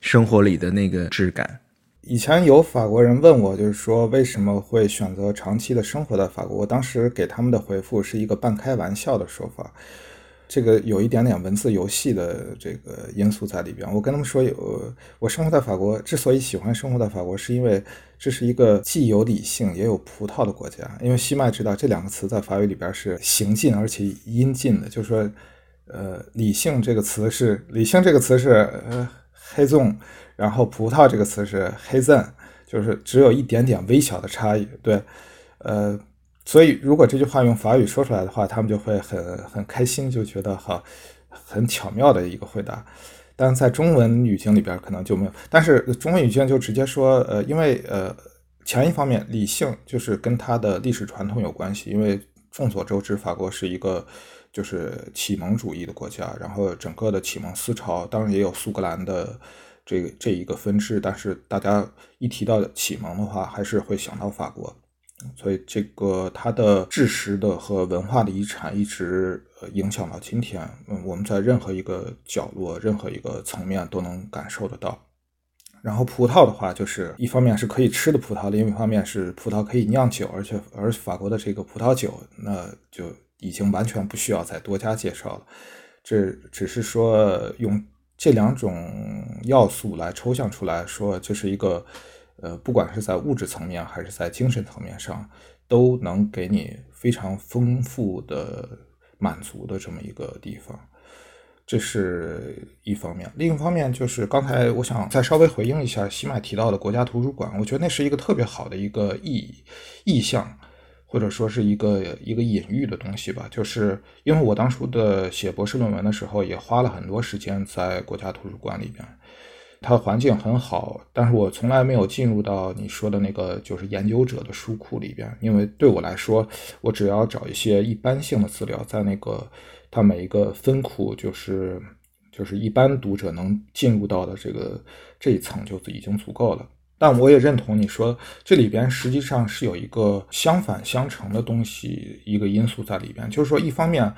[SPEAKER 1] 生活里的那个质感。
[SPEAKER 3] 以前有法国人问我，就是说为什么会选择长期的生活在法国？我当时给他们的回复是一个半开玩笑的说法，这个有一点点文字游戏的这个因素在里边。我跟他们说，有我生活在法国，之所以喜欢生活在法国，是因为这是一个既有理性也有葡萄的国家。因为西麦知道这两个词在法语里边是行进而且音近的，就是说，呃，理性这个词是理性这个词是呃黑纵。然后葡萄这个词是黑赞，就是只有一点点微小的差异。对，呃，所以如果这句话用法语说出来的话，他们就会很很开心，就觉得哈很巧妙的一个回答。但在中文语境里边可能就没有。但是中文语境就直接说，呃，因为呃前一方面理性就是跟它的历史传统有关系，因为众所周知，法国是一个就是启蒙主义的国家，然后整个的启蒙思潮，当然也有苏格兰的。这这一个分支，但是大家一提到启蒙的话，还是会想到法国，所以这个它的知识的和文化的遗产一直影响到今天。嗯，我们在任何一个角落、任何一个层面都能感受得到。然后葡萄的话，就是一方面是可以吃的葡萄，另一方面是葡萄可以酿酒，而且而法国的这个葡萄酒，那就已经完全不需要再多加介绍了。这只是说用。这两种要素来抽象出来说，这是一个，呃，不管是在物质层面还是在精神层面上，都能给你非常丰富的满足的这么一个地方，这是一方面。另一方面就是刚才我想再稍微回应一下西麦提到的国家图书馆，我觉得那是一个特别好的一个意意向。或者说是一个一个隐喻的东西吧，就是因为我当初的写博士论文的时候，也花了很多时间在国家图书馆里边，它的环境很好，但是我从来没有进入到你说的那个就是研究者的书库里边，因为对我来说，我只要找一些一般性的资料，在那个它每一个分库，就是就是一般读者能进入到的这个这一层就已经足够了。但我也认同你说，这里边实际上是有一个相反相成的东西，一个因素在里边。就是说，一方面，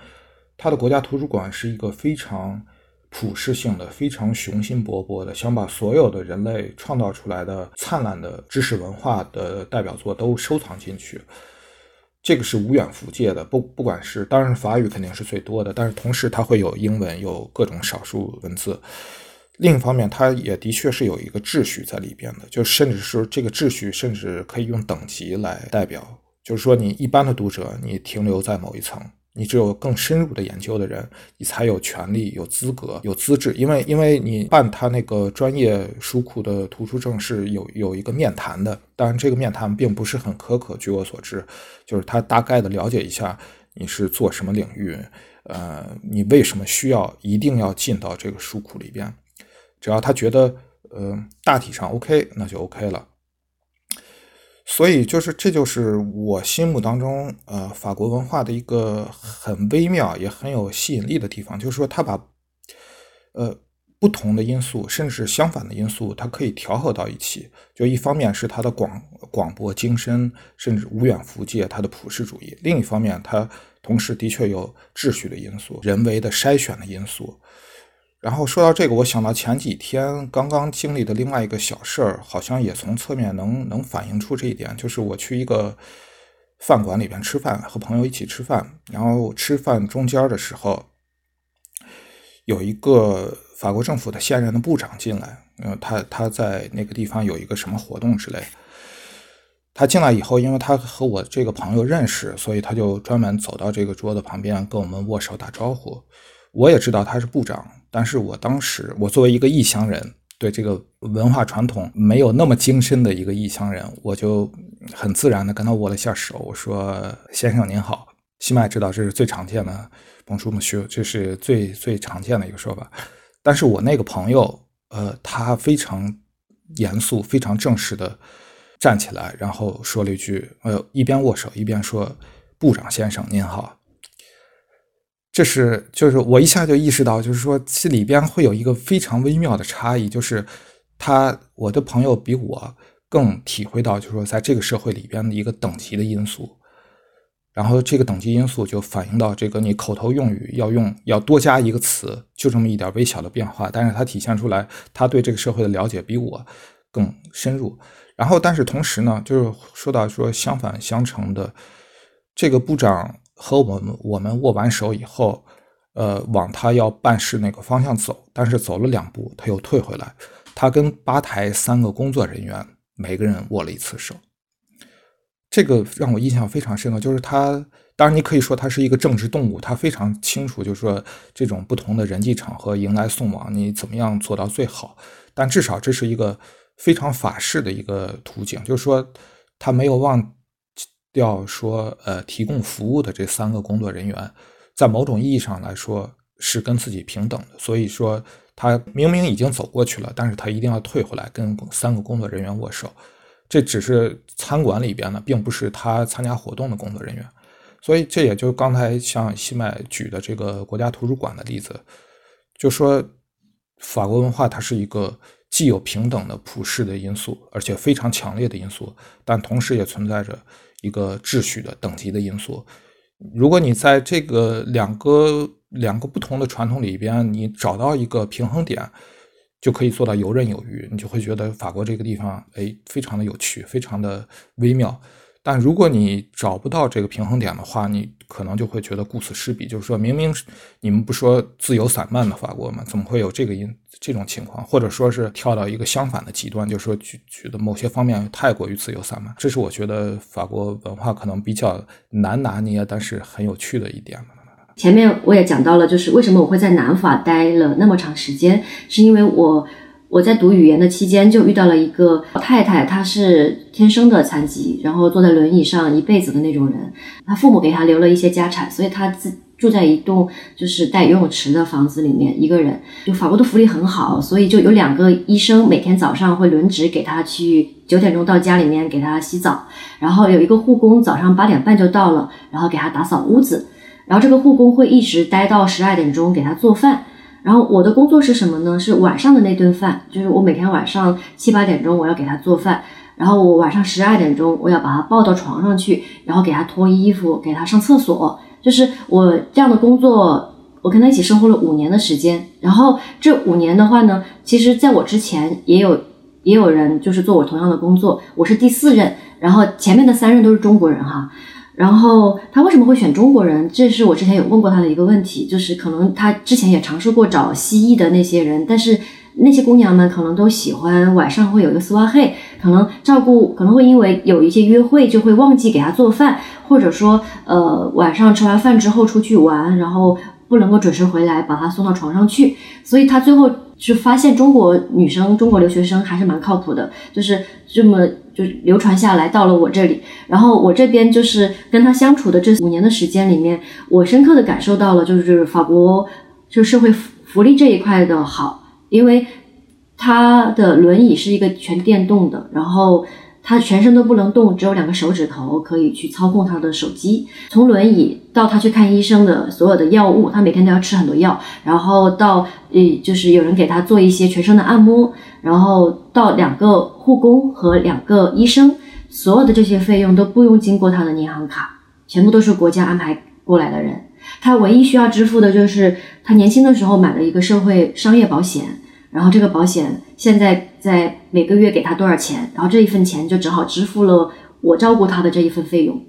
[SPEAKER 3] 它的国家图书馆是一个非常普世性的、非常雄心勃勃的，想把所有的人类创造出来的灿烂的知识文化的代表作都收藏进去。这个是无远弗届的，不不管是当然法语肯定是最多的，但是同时它会有英文，有各种少数文字。另一方面，它也的确是有一个秩序在里边的，就甚至是这个秩序，甚至可以用等级来代表。就是说，你一般的读者，你停留在某一层，你只有更深入的研究的人，你才有权利、有资格、有资质。因为，因为你办他那个专业书库的图书证是有有一个面谈的，当然这个面谈并不是很苛刻。据我所知，就是他大概的了解一下你是做什么领域。呃，你为什么需要一定要进到这个书库里边？只要他觉得呃大体上 OK，那就 OK 了。所以就是这就是我心目当中呃法国文化的一个很微妙也很有吸引力的地方，就是说他把呃。不同的因素，甚至相反的因素，它可以调和到一起。就一方面是它的广广博精深，甚至无远弗届，它的普世主义；另一方面，它同时的确有秩序的因素、人为的筛选的因素。然后说到这个，我想到前几天刚刚经历的另外一个小事儿，好像也从侧面能能反映出这一点。就是我去一个饭馆里边吃饭，和朋友一起吃饭，然后吃饭中间的时候，有一个。法国政府的现任的部长进来，嗯，他他在那个地方有一个什么活动之类。他进来以后，因为他和我这个朋友认识，所以他就专门走到这个桌子旁边跟我们握手打招呼。我也知道他是部长，但是我当时我作为一个异乡人，对这个文化传统没有那么精深的一个异乡人，我就很自然的跟他握了一下手，我说：“先生您好。”西麦知道这是最常见的，Bonjour Monsieur，这是最最常见的一个说法。但是我那个朋友，呃，他非常严肃、非常正式的站起来，然后说了一句，呃，一边握手一边说：“部长先生您好。”这是就是我一下就意识到，就是说这里边会有一个非常微妙的差异，就是他我的朋友比我更体会到，就是说在这个社会里边的一个等级的因素。然后这个等级因素就反映到这个你口头用语要用要多加一个词，就这么一点微小的变化，但是它体现出来他对这个社会的了解比我更深入。然后，但是同时呢，就是说到说相反相成的，这个部长和我们我们握完手以后，呃，往他要办事那个方向走，但是走了两步他又退回来，他跟吧台三个工作人员每个人握了一次手。这个让我印象非常深刻，就是他，当然你可以说他是一个政治动物，他非常清楚，就是说这种不同的人际场合迎来送往，你怎么样做到最好。但至少这是一个非常法式的一个途径，就是说他没有忘掉说，呃，提供服务的这三个工作人员，在某种意义上来说是跟自己平等的。所以说他明明已经走过去了，但是他一定要退回来跟三个工作人员握手。这只是餐馆里边的，并不是他参加活动的工作人员，所以这也就刚才像西麦举的这个国家图书馆的例子，就说法国文化它是一个既有平等的普世的因素，而且非常强烈的因素，但同时也存在着一个秩序的等级的因素。如果你在这个两个两个不同的传统里边，你找到一个平衡点。就可以做到游刃有余，你就会觉得法国这个地方，哎，非常的有趣，非常的微妙。但如果你找不到这个平衡点的话，你可能就会觉得顾此失彼。就是说明明你们不说自由散漫的法国吗？怎么会有这个因这种情况？或者说是跳到一个相反的极端，就是说觉觉得某些方面太过于自由散漫。这是我觉得法国文化可能比较难拿捏，但是很有趣的一点
[SPEAKER 2] 前面我也讲到了，就是为什么我会在南法待了那么长时间，是因为我我在读语言的期间就遇到了一个太太，她是天生的残疾，然后坐在轮椅上一辈子的那种人，她父母给她留了一些家产，所以她自住在一栋就是带游泳池的房子里面，一个人。就法国的福利很好，所以就有两个医生每天早上会轮值给她去九点钟到家里面给她洗澡，然后有一个护工早上八点半就到了，然后给她打扫屋子。然后这个护工会一直待到十二点钟给她做饭，然后我的工作是什么呢？是晚上的那顿饭，就是我每天晚上七八点钟我要给他做饭，然后我晚上十二点钟我要把他抱到床上去，然后给他脱衣服，给他上厕所，就是我这样的工作，我跟他一起生活了五年的时间。然后这五年的话呢，其实在我之前也有也有人就是做我同样的工作，我是第四任，然后前面的三任都是中国人哈。然后他为什么会选中国人？这是我之前有问过他的一个问题，就是可能他之前也尝试过找西裔的那些人，但是那些姑娘们可能都喜欢晚上会有一个丝袜黑，可能照顾可能会因为有一些约会就会忘记给他做饭，或者说呃晚上吃完饭之后出去玩，然后不能够准时回来把他送到床上去，所以他最后就发现中国女生、中国留学生还是蛮靠谱的，就是这么。就流传下来到了我这里，然后我这边就是跟他相处的这五年的时间里面，我深刻的感受到了，就是法国就社会福利这一块的好，因为他的轮椅是一个全电动的，然后他全身都不能动，只有两个手指头可以去操控他的手机。从轮椅到他去看医生的所有的药物，他每天都要吃很多药，然后到呃就是有人给他做一些全身的按摩，然后到两个护工和两个医生，所有的这些费用都不用经过他的银行卡，全部都是国家安排过来的人。他唯一需要支付的就是他年轻的时候买了一个社会商业保险，然后这个保险现在在每个月给他多少钱，然后这一份钱就正好支付了我照顾他的这一份费用。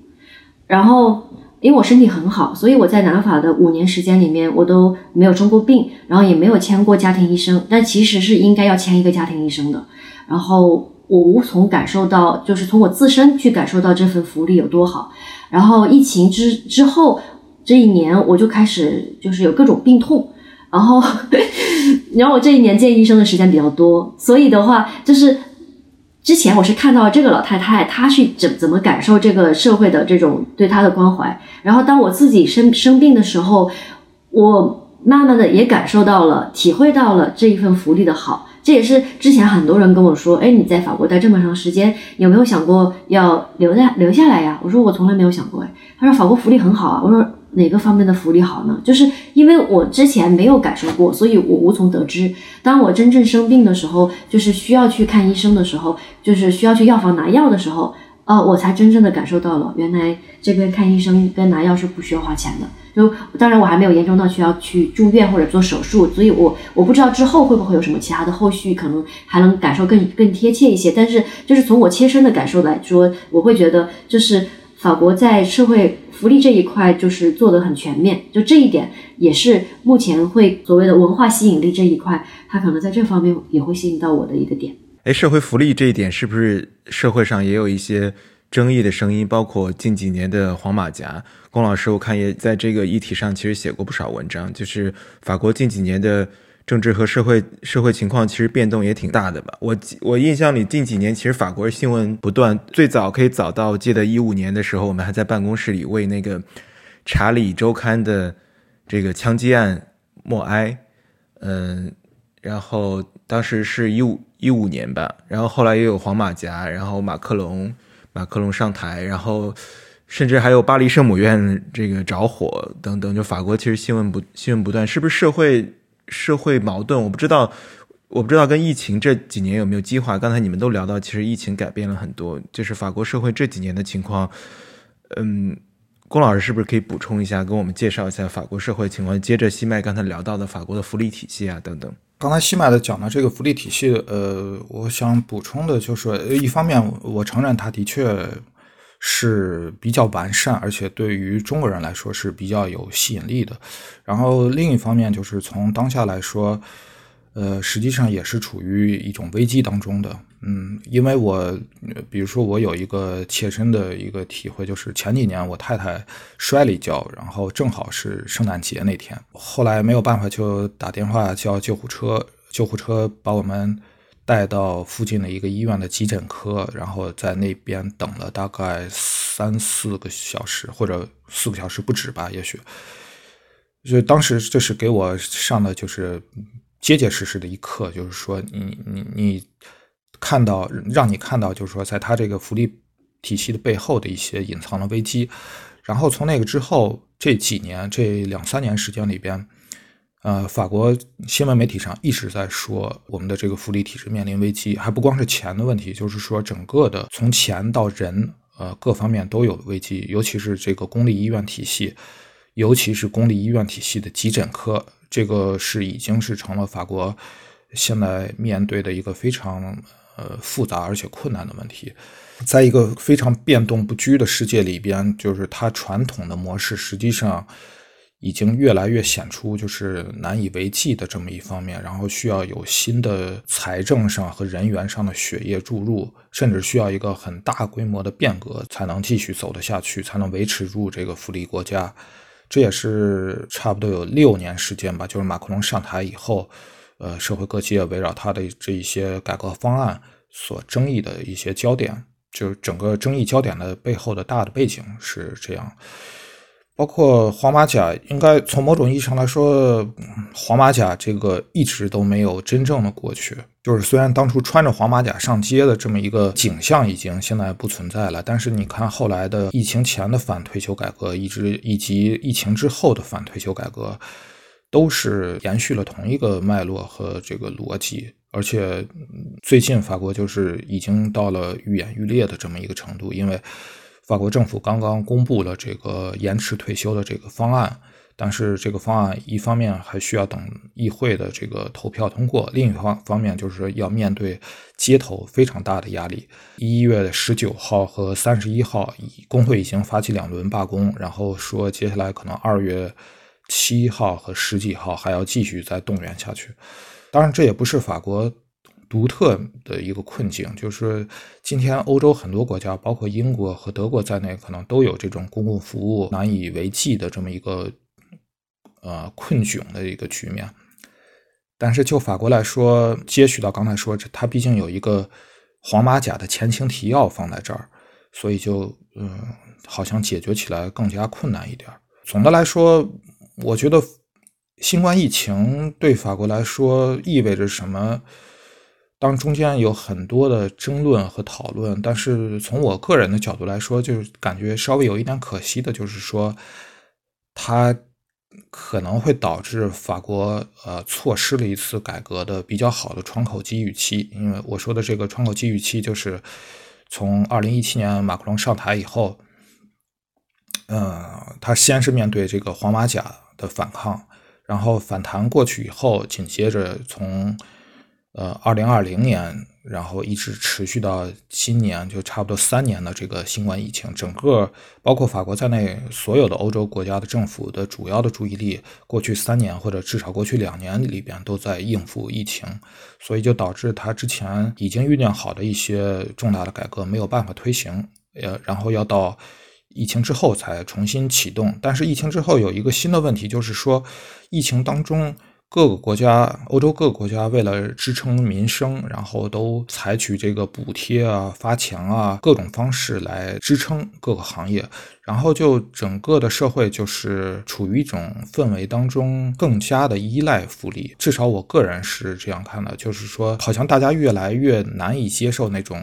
[SPEAKER 2] 然后因为我身体很好，所以我在南法的五年时间里面我都没有生过病，然后也没有签过家庭医生，但其实是应该要签一个家庭医生的。然后我无从感受到，就是从我自身去感受到这份福利有多好。然后疫情之之后。这一年我就开始就是有各种病痛，然后，然后我这一年见医生的时间比较多，所以的话就是之前我是看到这个老太太她去怎怎么感受这个社会的这种对她的关怀，然后当我自己生生病的时候，我慢慢的也感受到了、体会到了这一份福利的好。这也是之前很多人跟我说，哎，你在法国待这么长时间，有没有想过要留在留下来呀？我说我从来没有想过，哎，他说法国福利很好啊，我说。哪个方面的福利好呢？就是因为我之前没有感受过，所以我无从得知。当我真正生病的时候，就是需要去看医生的时候，就是需要去药房拿药的时候，呃，我才真正的感受到了，原来这边看医生跟拿药是不需要花钱的。就当然我还没有严重到需要去住院或者做手术，所以我我不知道之后会不会有什么其他的后续，可能还能感受更更贴切一些。但是就是从我切身的感受来说，我会觉得就是法国在社会。福利这一块就是做的很全面，就这一点也是目前会所谓的文化吸引力这一块，它可能在这方面也会吸引到我的一个点。
[SPEAKER 1] 哎，社会福利这一点是不是社会上也有一些争议的声音？包括近几年的黄马甲，龚老师我看也在这个议题上其实写过不少文章，就是法国近几年的。政治和社会社会情况其实变动也挺大的吧？我我印象里近几年其实法国新闻不断，最早可以早到记得一五年的时候，我们还在办公室里为那个《查理周刊》的这个枪击案默哀，嗯，然后当时是一五一五年吧，然后后来也有黄马甲，然后马克龙马克龙上台，然后甚至还有巴黎圣母院这个着火等等，就法国其实新闻不新闻不断，是不是社会？社会矛盾，我不知道，我不知道跟疫情这几年有没有激化。刚才你们都聊到，其实疫情改变了很多，就是法国社会这几年的情况。嗯，龚老师是不是可以补充一下，跟我们介绍一下法国社会情况？接着西麦刚才聊到的法国的福利体系啊等等。
[SPEAKER 3] 刚才西麦的讲的这个福利体系，呃，我想补充的就是，一方面我承认它的确。是比较完善，而且对于中国人来说是比较有吸引力的。然后另一方面，就是从当下来说，呃，实际上也是处于一种危机当中的。嗯，因为我，比如说我有一个切身的一个体会，就是前几年我太太摔了一跤，然后正好是圣诞节那天，后来没有办法就打电话叫救护车，救护车把我们。带到附近的一个医院的急诊科，然后在那边等了大概三四个小时，或者四个小时不止吧，也许。就当时这是给我上的就是结结实实的一课，就是说你你你看到让你看到，就是说在他这个福利体系的背后的一些隐藏的危机。然后从那个之后这几年这两三年时间里边。呃，法国新闻媒体上一直在说我们的这个福利体制面临危机，还不光是钱的问题，就是说整个的从钱到人，呃，各方面都有危机，尤其是这个公立医院体系，尤其是公立医院体系的急诊科，这个是已经是成了法国现在面对的一个非常呃复杂而且困难的问题，在一个非常变动不居的世界里边，就是它传统的模式实际上。已经越来越显出就是难以为继的这么一方面，然后需要有新的财政上和人员上的血液注入，甚至需要一个很大规模的变革才能继续走得下去，才能维持住这个福利国家。这也是差不多有六年时间吧，就是马克龙上台以后，呃，社会各界围绕他的这一些改革方案所争议的一些焦点，就是整个争议焦点的背后的大的背景是这样。包括黄马甲，应该从某种意义上来说，黄马甲这个一直都没有真正的过去。就是虽然当初穿着黄马甲上街的这么一个景象已经现在不存在了，但是你看后来的疫情前的反退休改革，一直以及疫情之后的反退休改革，都是延续了同一个脉络和这个逻辑。而且最近法国就是已经到了愈演愈烈的这么一个程度，因为。法国政府刚刚公布了这个延迟退休的这个方案，但是这个方案一方面还需要等议会的这个投票通过，另一方方面就是要面对街头非常大的压力。一月十九号和三十一号，工会已经发起两轮罢工，然后说接下来可能二月七号和十几号还要继续再动员下去。当然，这也不是法国。独特的一个困境就是，今天欧洲很多国家，包括英国和德国在内，可能都有这种公共服务难以为继的这么一个呃困窘的一个局面。但是就法国来说，接续到刚才说，它毕竟有一个黄马甲的前情提要放在这儿，所以就嗯，好像解决起来更加困难一点。总的来说，我觉得新冠疫情对法国来说意味着什么？当中间有很多的争论和讨论，但是从我个人的角度来说，就是感觉稍微有一点可惜的，就是说，它可能会导致法国呃错失了一次改革的比较好的窗口机遇期。因为我说的这个窗口机遇期，就是从二零一七年马克龙上台以后，嗯，他先是面对这个黄马甲的反抗，然后反弹过去以后，紧接着从呃，二零二零年，然后一直持续到今年，就差不多三年的这个新冠疫情，整个包括法国在内，所有的欧洲国家的政府的主要的注意力，过去三年或者至少过去两年里边都在应付疫情，所以就导致他之前已经酝酿好的一些重大的改革没有办法推行，呃，然后要到疫情之后才重新启动。但是疫情之后有一个新的问题，就是说疫情当中。各个国家，欧洲各个国家为了支撑民生，然后都采取这个补贴啊、发钱啊各种方式来支撑各个行业，然后就整个的社会就是处于一种氛围当中，更加的依赖福利。至少我个人是这样看的，就是说，好像大家越来越难以接受那种。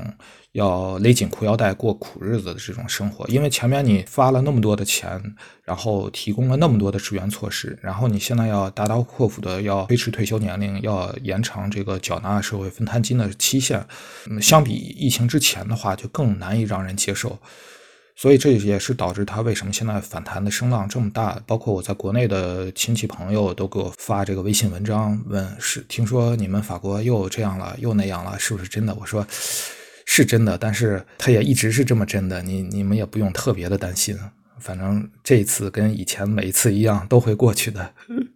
[SPEAKER 3] 要勒紧裤腰带过苦日子的这种生活，因为前面你发了那么多的钱，然后提供了那么多的支援措施，然后你现在要大刀阔斧的要推迟退休年龄，要延长这个缴纳社会分摊金的期限，嗯相比疫情之前的话，就更难以让人接受。所以这也是导致他为什么现在反弹的声浪这么大。包括我在国内的亲戚朋友都给我发这个微信文章，问是听说你们法国又这样了，又那样了，是不是真的？我说。是真的，但是它也一直是这么真的。你你们也不用特别的担心，反正这一次跟以前每一次一样，都会过去的。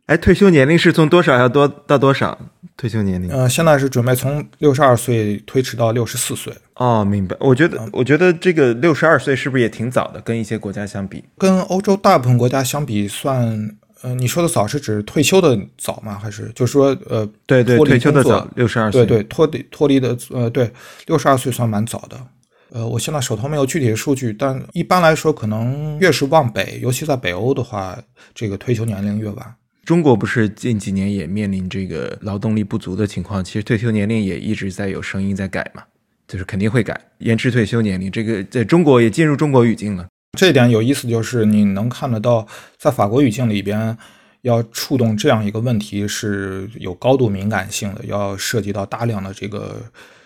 [SPEAKER 1] 哎，退休年龄是从多少要多到多少？退休年龄？
[SPEAKER 3] 呃，现在是准备从六十二岁推迟到六十四岁。
[SPEAKER 1] 哦，明白。我觉得，我觉得这个六十二岁是不是也挺早的？跟一些国家相比，
[SPEAKER 3] 跟欧洲大部分国家相比，算。呃，你说的早是指退休的早吗？还是就是说，呃，
[SPEAKER 1] 对对，退休的早，六十二岁，
[SPEAKER 3] 对对，脱离脱离的，呃，对，六十二岁算蛮早的。呃，我现在手头没有具体的数据，但一般来说，可能越是往北，尤其在北欧的话，这个退休年龄越晚。
[SPEAKER 1] 中国不是近几年也面临这个劳动力不足的情况，其实退休年龄也一直在有声音在改嘛，就是肯定会改，延迟退休年龄，这个在中国也进入中国语境了。
[SPEAKER 3] 这点有意思，就是你能看得到，在法国语境里边，要触动这样一个问题是有高度敏感性的，要涉及到大量的这个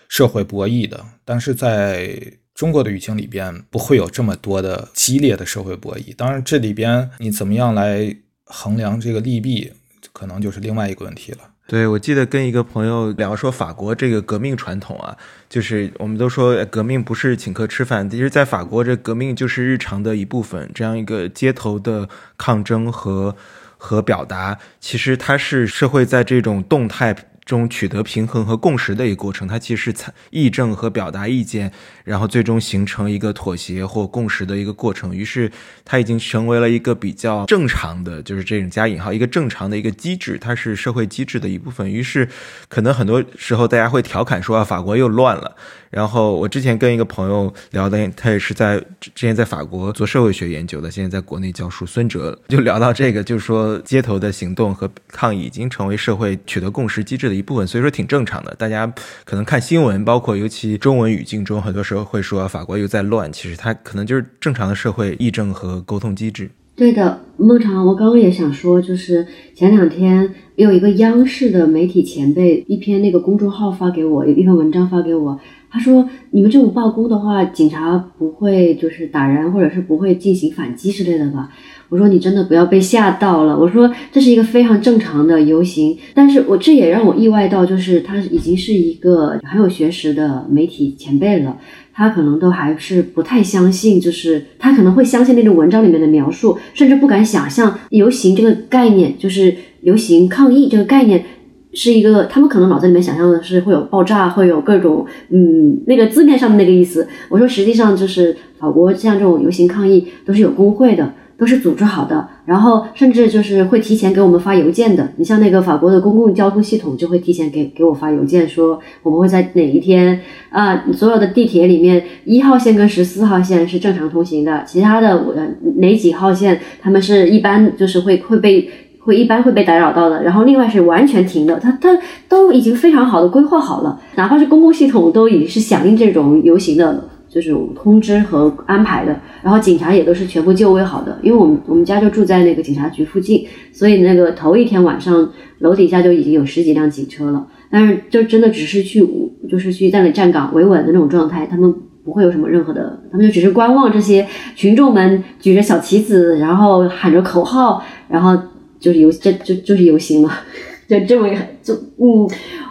[SPEAKER 3] 社会博弈的。但是在中国的语境里边，不会有这么多的激烈的社会博弈。当然，这里边你怎么样来衡量这个利弊，可能就是另外一个问题了。
[SPEAKER 1] 对，我记得跟一个朋友聊说，法国这个革命传统啊，就是我们都说革命不是请客吃饭，其实，在法国这革命就是日常的一部分，这样一个街头的抗争和和表达，其实它是社会在这种动态中取得平衡和共识的一个过程，它其实是参议政和表达意见，然后最终形成一个妥协或共识的一个过程。于是，它已经成为了一个比较正常的，就是这种加引号一个正常的一个机制，它是社会机制的一部分。于是，可能很多时候大家会调侃说啊，法国又乱了。然后我之前跟一个朋友聊的，他也是在之前在法国做社会学研究的，现在在国内教书。孙哲就聊到这个，就是说街头的行动和抗议已经成为社会取得共识机制的一部分，所以说挺正常的。大家可能看新闻，包括尤其中文语境中，很多时候会说法国又在乱，其实它可能就是正常的社会议政和沟通机制。
[SPEAKER 2] 对的，孟尝，我刚刚也想说，就是前两天有一个央视的媒体前辈一篇那个公众号发给我，有一篇文章发给我。他说：“你们这种罢工的话，警察不会就是打人，或者是不会进行反击之类的吧？”我说：“你真的不要被吓到了。”我说：“这是一个非常正常的游行。”但是我这也让我意外到，就是他已经是一个很有学识的媒体前辈了，他可能都还是不太相信，就是他可能会相信那种文章里面的描述，甚至不敢想象游行这个概念，就是游行抗议这个概念。是一个，他们可能脑子里面想象的是会有爆炸，会有各种，嗯，那个字面上的那个意思。我说实际上就是法国像这种游行抗议都是有工会的，都是组织好的，然后甚至就是会提前给我们发邮件的。你像那个法国的公共交通系统就会提前给给我发邮件说我们会在哪一天啊，所有的地铁里面一号线跟十四号线是正常通行的，其他的呃哪几号线他们是一般就是会会被。会一般会被打扰到的，然后另外是完全停的，它它都已经非常好的规划好了，哪怕是公共系统都已经是响应这种游行的，就是通知和安排的，然后警察也都是全部就位好的，因为我们我们家就住在那个警察局附近，所以那个头一天晚上楼底下就已经有十几辆警车了，但是就真的只是去就是去在那里站岗维稳的那种状态，他们不会有什么任何的，他们就只是观望这些群众们举着小旗子，然后喊着口号，然后。就是游这就就是游行了，就这么就嗯，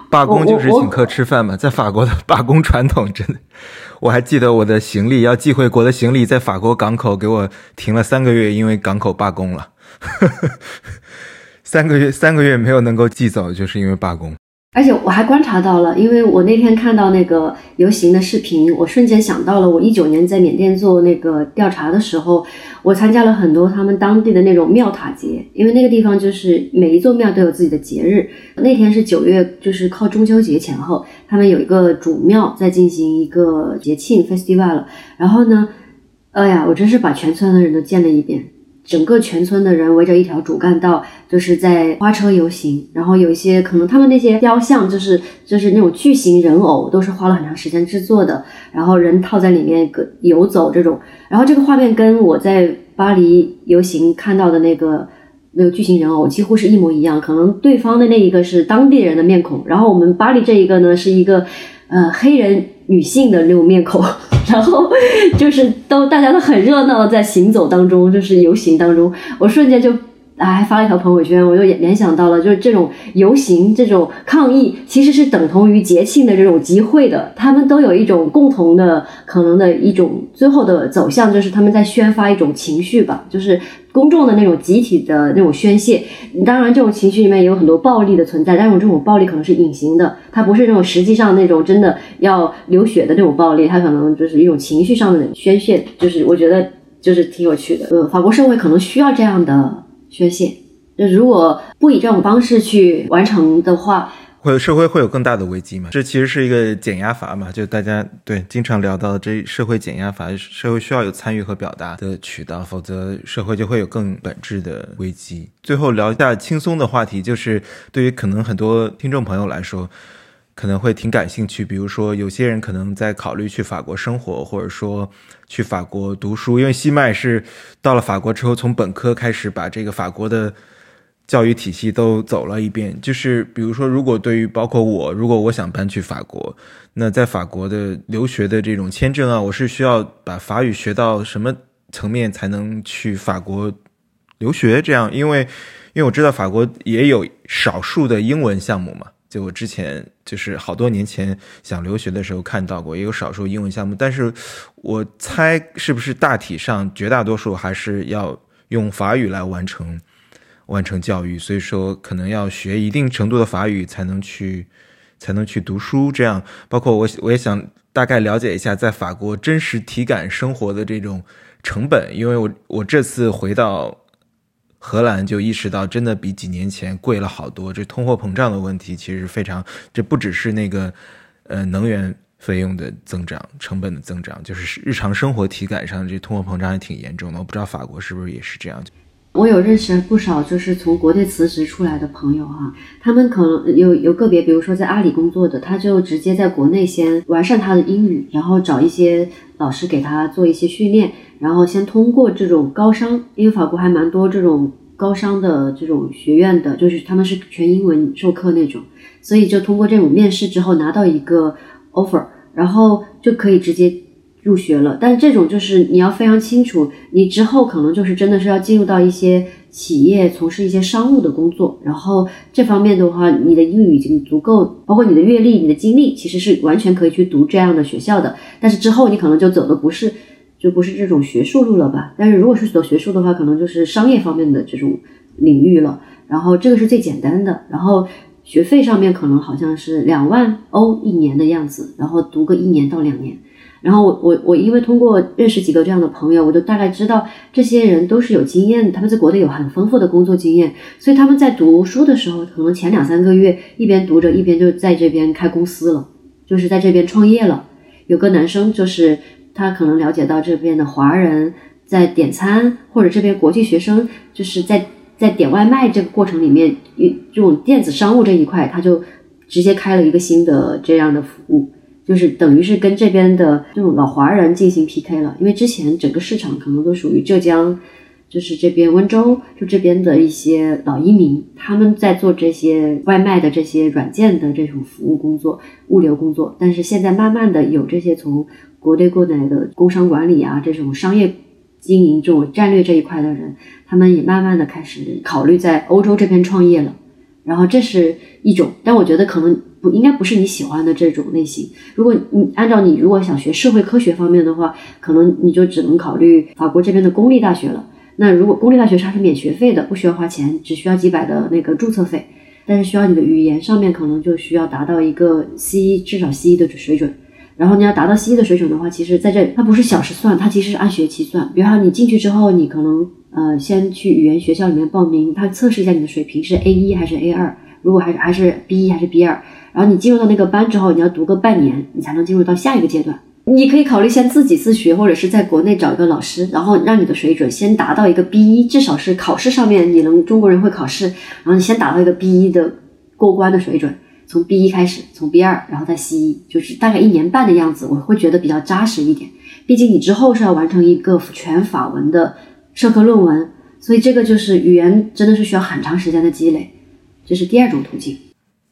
[SPEAKER 1] 罢工就是请客吃饭嘛，在法国的罢工传统真的，我还记得我的行李要寄回国的行李在法国港口给我停了三个月，因为港口罢工了，三个月三个月没有能够寄走，就是因为罢工。
[SPEAKER 2] 而且我还观察到了，因为我那天看到那个游行的视频，我瞬间想到了我一九年在缅甸做那个调查的时候，我参加了很多他们当地的那种庙塔节，因为那个地方就是每一座庙都有自己的节日。那天是九月，就是靠中秋节前后，他们有一个主庙在进行一个节庆 festival，然后呢，哎呀，我真是把全村的人都见了一遍。整个全村的人围着一条主干道，就是在花车游行。然后有一些可能他们那些雕像，就是就是那种巨型人偶，都是花了很长时间制作的。然后人套在里面游走这种。然后这个画面跟我在巴黎游行看到的那个那个巨型人偶几乎是一模一样。可能对方的那一个是当地人的面孔，然后我们巴黎这一个呢是一个呃黑人女性的那种面孔。然后就是都大家都很热闹的，在行走当中，就是游行当中，我瞬间就哎发了一条朋友圈，我又联想到了，就是这种游行、这种抗议，其实是等同于节庆的这种集会的，他们都有一种共同的可能的一种最后的走向，就是他们在宣发一种情绪吧，就是。公众的那种集体的那种宣泄，当然这种情绪里面也有很多暴力的存在，但是这种暴力可能是隐形的，它不是那种实际上那种真的要流血的那种暴力，它可能就是一种情绪上的宣泄，就是我觉得就是挺有趣的。呃，法国社会可能需要这样的宣泄，就如果不以这种方式去完成的话。
[SPEAKER 1] 会社会会有更大的危机嘛？这其实是一个减压阀嘛？就大家对经常聊到这社会减压阀，社会需要有参与和表达的渠道，否则社会就会有更本质的危机。最后聊一下轻松的话题，就是对于可能很多听众朋友来说，可能会挺感兴趣。比如说，有些人可能在考虑去法国生活，或者说去法国读书，因为西麦是到了法国之后，从本科开始把这个法国的。教育体系都走了一遍，就是比如说，如果对于包括我，如果我想搬去法国，那在法国的留学的这种签证啊，我是需要把法语学到什么层面才能去法国留学？这样，因为因为我知道法国也有少数的英文项目嘛，就我之前就是好多年前想留学的时候看到过，也有少数英文项目，但是我猜是不是大体上绝大多数还是要用法语来完成。完成教育，所以说可能要学一定程度的法语才能去才能去读书。这样，包括我我也想大概了解一下在法国真实体感生活的这种成本，因为我我这次回到荷兰就意识到，真的比几年前贵了好多。这通货膨胀的问题其实非常，这不只是那个呃能源费用的增长、成本的增长，就是日常生活体感上这通货膨胀也挺严重的。我不知道法国是不是也是这样。
[SPEAKER 2] 我有认识不少就是从国内辞职出来的朋友哈，他们可能有有个别，比如说在阿里工作的，他就直接在国内先完善他的英语，然后找一些老师给他做一些训练，然后先通过这种高商，因为法国还蛮多这种高商的这种学院的，就是他们是全英文授课那种，所以就通过这种面试之后拿到一个 offer，然后就可以直接。入学了，但是这种就是你要非常清楚，你之后可能就是真的是要进入到一些企业从事一些商务的工作，然后这方面的话，你的英语已经足够，包括你的阅历、你的经历，其实是完全可以去读这样的学校的。但是之后你可能就走的不是，就不是这种学术路了吧？但是如果是走学术的话，可能就是商业方面的这种领域了。然后这个是最简单的，然后学费上面可能好像是两万欧一年的样子，然后读个一年到两年。然后我我我因为通过认识几个这样的朋友，我就大概知道这些人都是有经验，他们在国内有很丰富的工作经验，所以他们在读书的时候，可能前两三个月一边读着一边就在这边开公司了，就是在这边创业了。有个男生就是他可能了解到这边的华人在点餐，或者这边国际学生就是在在点外卖这个过程里面，这种电子商务这一块，他就直接开了一个新的这样的服务。就是等于是跟这边的这种老华人进行 PK 了，因为之前整个市场可能都属于浙江，就是这边温州，就这边的一些老移民，他们在做这些外卖的这些软件的这种服务工作、物流工作。但是现在慢慢的有这些从国内过来的工商管理啊，这种商业经营这种战略这一块的人，他们也慢慢的开始考虑在欧洲这边创业了。然后这是一种，但我觉得可能。不应该不是你喜欢的这种类型。如果你按照你如果想学社会科学方面的话，可能你就只能考虑法国这边的公立大学了。那如果公立大学它是免学费的，不需要花钱，只需要几百的那个注册费，但是需要你的语言上面可能就需要达到一个 C 至少 C 的水准。然后你要达到 C 的水准的话，其实在这它不是小时算，它其实是按学期算。比如说你进去之后，你可能呃先去语言学校里面报名，它测试一下你的水平是 A 一还是 A 二，如果还是还是 B 一还是 B 二。然后你进入到那个班之后，你要读个半年，你才能进入到下一个阶段。你可以考虑先自己自学，或者是在国内找一个老师，然后让你的水准先达到一个 B 一，至少是考试上面你能中国人会考试，然后你先达到一个 B 一的过关的水准，从 B 一开始，从 B 二，然后再 C 一，就是大概一年半的样子，我会觉得比较扎实一点。毕竟你之后是要完成一个全法文的授课论文，所以这个就是语言真的是需要很长时间的积累，这是第二种途径。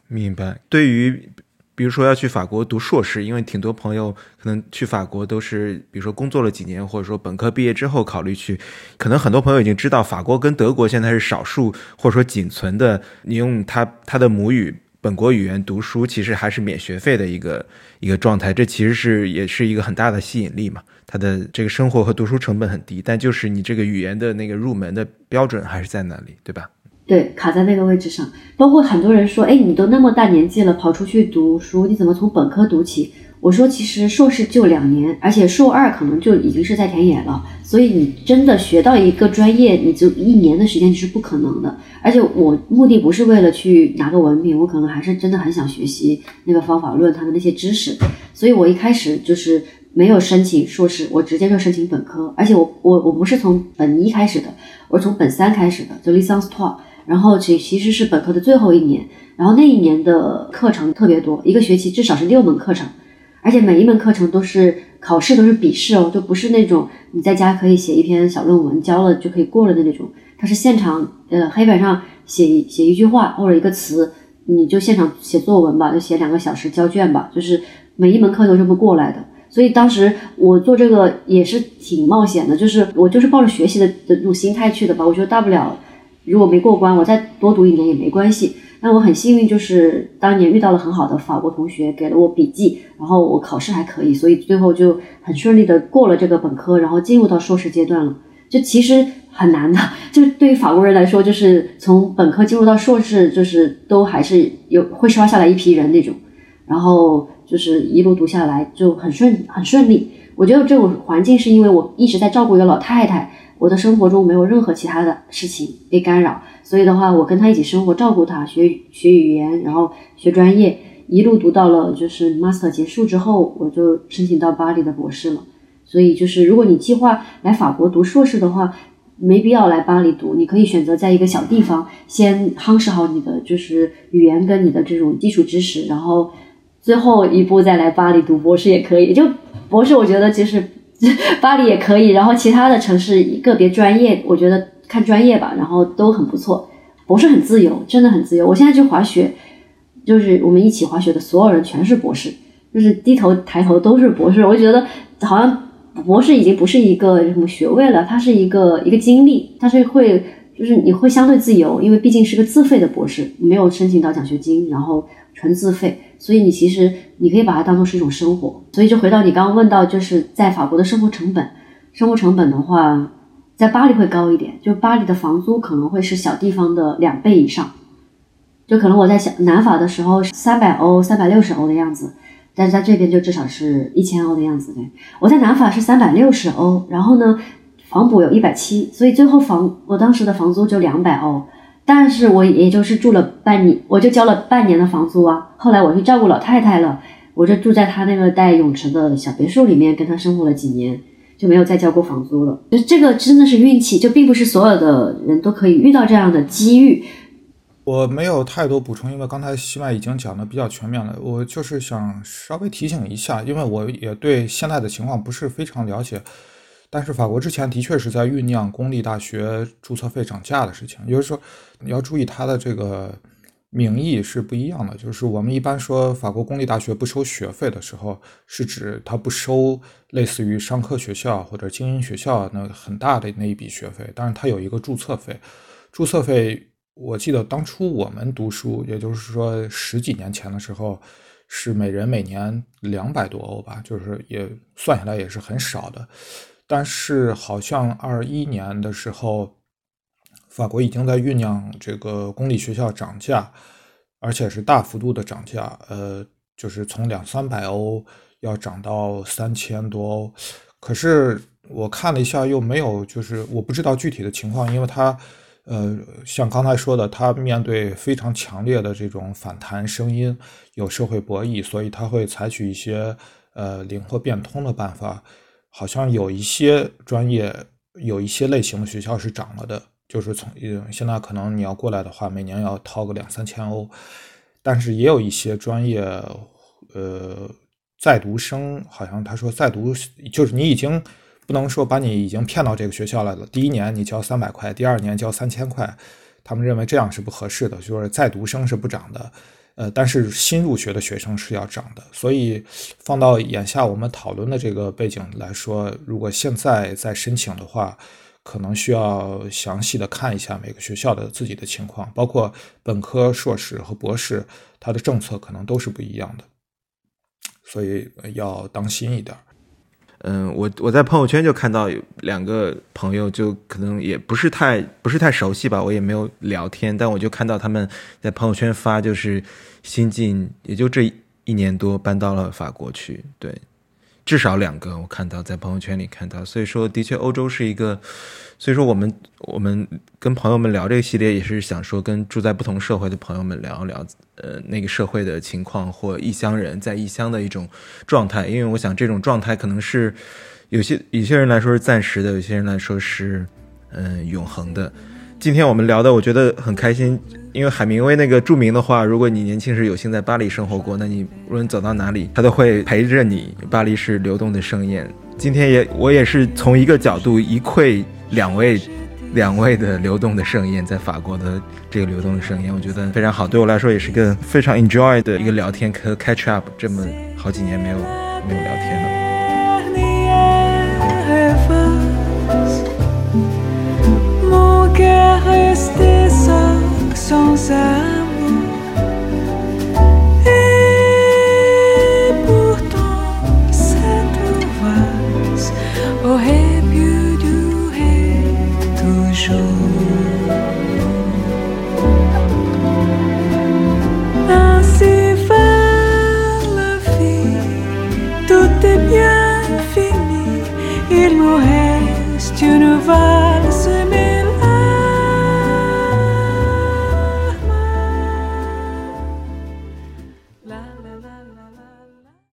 [SPEAKER 1] 明白。对于比如说要去法国读硕士，因为挺多朋友可能去法国都是，比如说工作了几年，或者说本科毕业之后考虑去。可能很多朋友已经知道，法国跟德国现在是少数或者说仅存的，你用他他的母语本国语言读书，其实还是免学费的一个一个状态。这其实是也是一个很大的吸引力嘛。它的这个生活和读书成本很低，但就是你这个语言的那个入门的标准还是在那里，对吧？
[SPEAKER 2] 对，卡在那个位置上，包括很多人说，哎，你都那么大年纪了，跑出去读书，你怎么从本科读起？我说，其实硕士就两年，而且硕二可能就已经是在田野了，所以你真的学到一个专业，你就一年的时间是不可能的。而且我目的不是为了去拿个文凭，我可能还是真的很想学习那个方法论，他的那些知识。所以我一开始就是没有申请硕士，我直接就申请本科，而且我我我不是从本一开始的，我是从本三开始的，就 licence two。然后其其实是本科的最后一年，然后那一年的课程特别多，一个学期至少是六门课程，而且每一门课程都是考试，都是笔试哦，就不是那种你在家可以写一篇小论文交了就可以过了的那种，它是现场呃黑板上写一写一句话或者一个词，你就现场写作文吧，就写两个小时交卷吧，就是每一门课都这么过来的。所以当时我做这个也是挺冒险的，就是我就是抱着学习的的这种心态去的吧，我觉得大不了。如果没过关，我再多读一年也没关系。那我很幸运，就是当年遇到了很好的法国同学，给了我笔记，然后我考试还可以，所以最后就很顺利的过了这个本科，然后进入到硕士阶段了。就其实很难的。就对于法国人来说，就是从本科进入到硕士，就是都还是有会刷下来一批人那种。然后就是一路读下来就很顺很顺利。我觉得这种环境是因为我一直在照顾一个老太太，我的生活中没有任何其他的事情被干扰，所以的话，我跟他一起生活，照顾他，学学语言，然后学专业。一路读到了，就是 master 结束之后，我就申请到巴黎的博士了。所以就是，如果你计划来法国读硕士的话，没必要来巴黎读，你可以选择在一个小地方先夯实好你的就是语言跟你的这种基础知识，然后最后一步再来巴黎读博士也可以。就博士，我觉得其实 巴黎也可以，然后其他的城市个别专业，我觉得看专业吧，然后都很不错。博士很自由，真的很自由。我现在去滑雪。就是我们一起滑雪的所有人全是博士，就是低头抬头都是博士。我觉得好像博士已经不是一个什么学位了，它是一个一个经历，它是会就是你会相对自由，因为毕竟是个自费的博士，没有申请到奖学金，然后纯自费，所以你其实你可以把它当做是一种生活。所以就回到你刚刚问到，就是在法国的生活成本，生活成本的话，在巴黎会高一点，就巴黎的房租可能会是小地方的两倍以上。就可能我在小南法的时候是三百欧、三百六十欧的样子，但是在这边就至少是一千欧的样子。对，我在南法是三百六十欧，然后呢，房补有一百七，所以最后房我当时的房租就两百欧，但是我也就是住了半年，我就交了半年的房租啊。后来我去照顾老太太了，我就住在她那个带泳池的小别墅里面，跟她生活了几年，就没有再交过房租了。就这个真的是运气，就并不是所有的人都可以遇到这样的机遇。
[SPEAKER 3] 我没有太多补充，因为刚才西麦已经讲的比较全面了。我就是想稍微提醒一下，因为我也对现在的情况不是非常了解。但是法国之前的确是在酝酿公立大学注册费涨价的事情，也就是说你要注意它的这个名义是不一样的。就是我们一般说法国公立大学不收学费的时候，是指它不收类似于商科学校或者精英学校那很大的那一笔学费，但是它有一个注册费，注册费。我记得当初我们读书，也就是说十几年前的时候，是每人每年两百多欧吧，就是也算下来也是很少的。但是好像二一年的时候，法国已经在酝酿这个公立学校涨价，而且是大幅度的涨价，呃，就是从两三百欧要涨到三千多欧。可是我看了一下，又没有，就是我不知道具体的情况，因为它。呃，像刚才说的，他面对非常强烈的这种反弹声音，有社会博弈，所以他会采取一些呃灵活变通的办法。好像有一些专业，有一些类型的学校是涨了的，就是从现在可能你要过来的话，每年要掏个两三千欧。但是也有一些专业，呃，在读生好像他说在读就是你已经。不能说把你已经骗到这个学校来了。第一年你交三百块，第二年交三千块，他们认为这样是不合适的，就是在读生是不涨的，呃，但是新入学的学生是要涨的。所以放到眼下我们讨论的这个背景来说，如果现在再申请的话，可能需要详细的看一下每个学校的自己的情况，包括本科、硕士和博士，它的政策可能都是不一样的，所以要当心一点。
[SPEAKER 1] 嗯，我我在朋友圈就看到有两个朋友，就可能也不是太不是太熟悉吧，我也没有聊天，但我就看到他们在朋友圈发，就是新进也就这一年多搬到了法国去，对。至少两个，我看到在朋友圈里看到，所以说的确欧洲是一个，所以说我们我们跟朋友们聊这个系列也是想说跟住在不同社会的朋友们聊一聊，呃，那个社会的情况或异乡人在异乡的一种状态，因为我想这种状态可能是有些有些人来说是暂时的，有些人来说是嗯永恒的。今天我们聊的我觉得很开心。因为海明威那个著名的话，如果你年轻时有幸在巴黎生活过，那你无论走到哪里，他都会陪着你。巴黎是流动的盛宴。今天也我也是从一个角度一窥两位，两位的流动的盛宴，在法国的这个流动的盛宴，我觉得非常好。对我来说也是个非常 enjoy 的一个聊天和 catch up。这么好几年没有没有聊天了。sans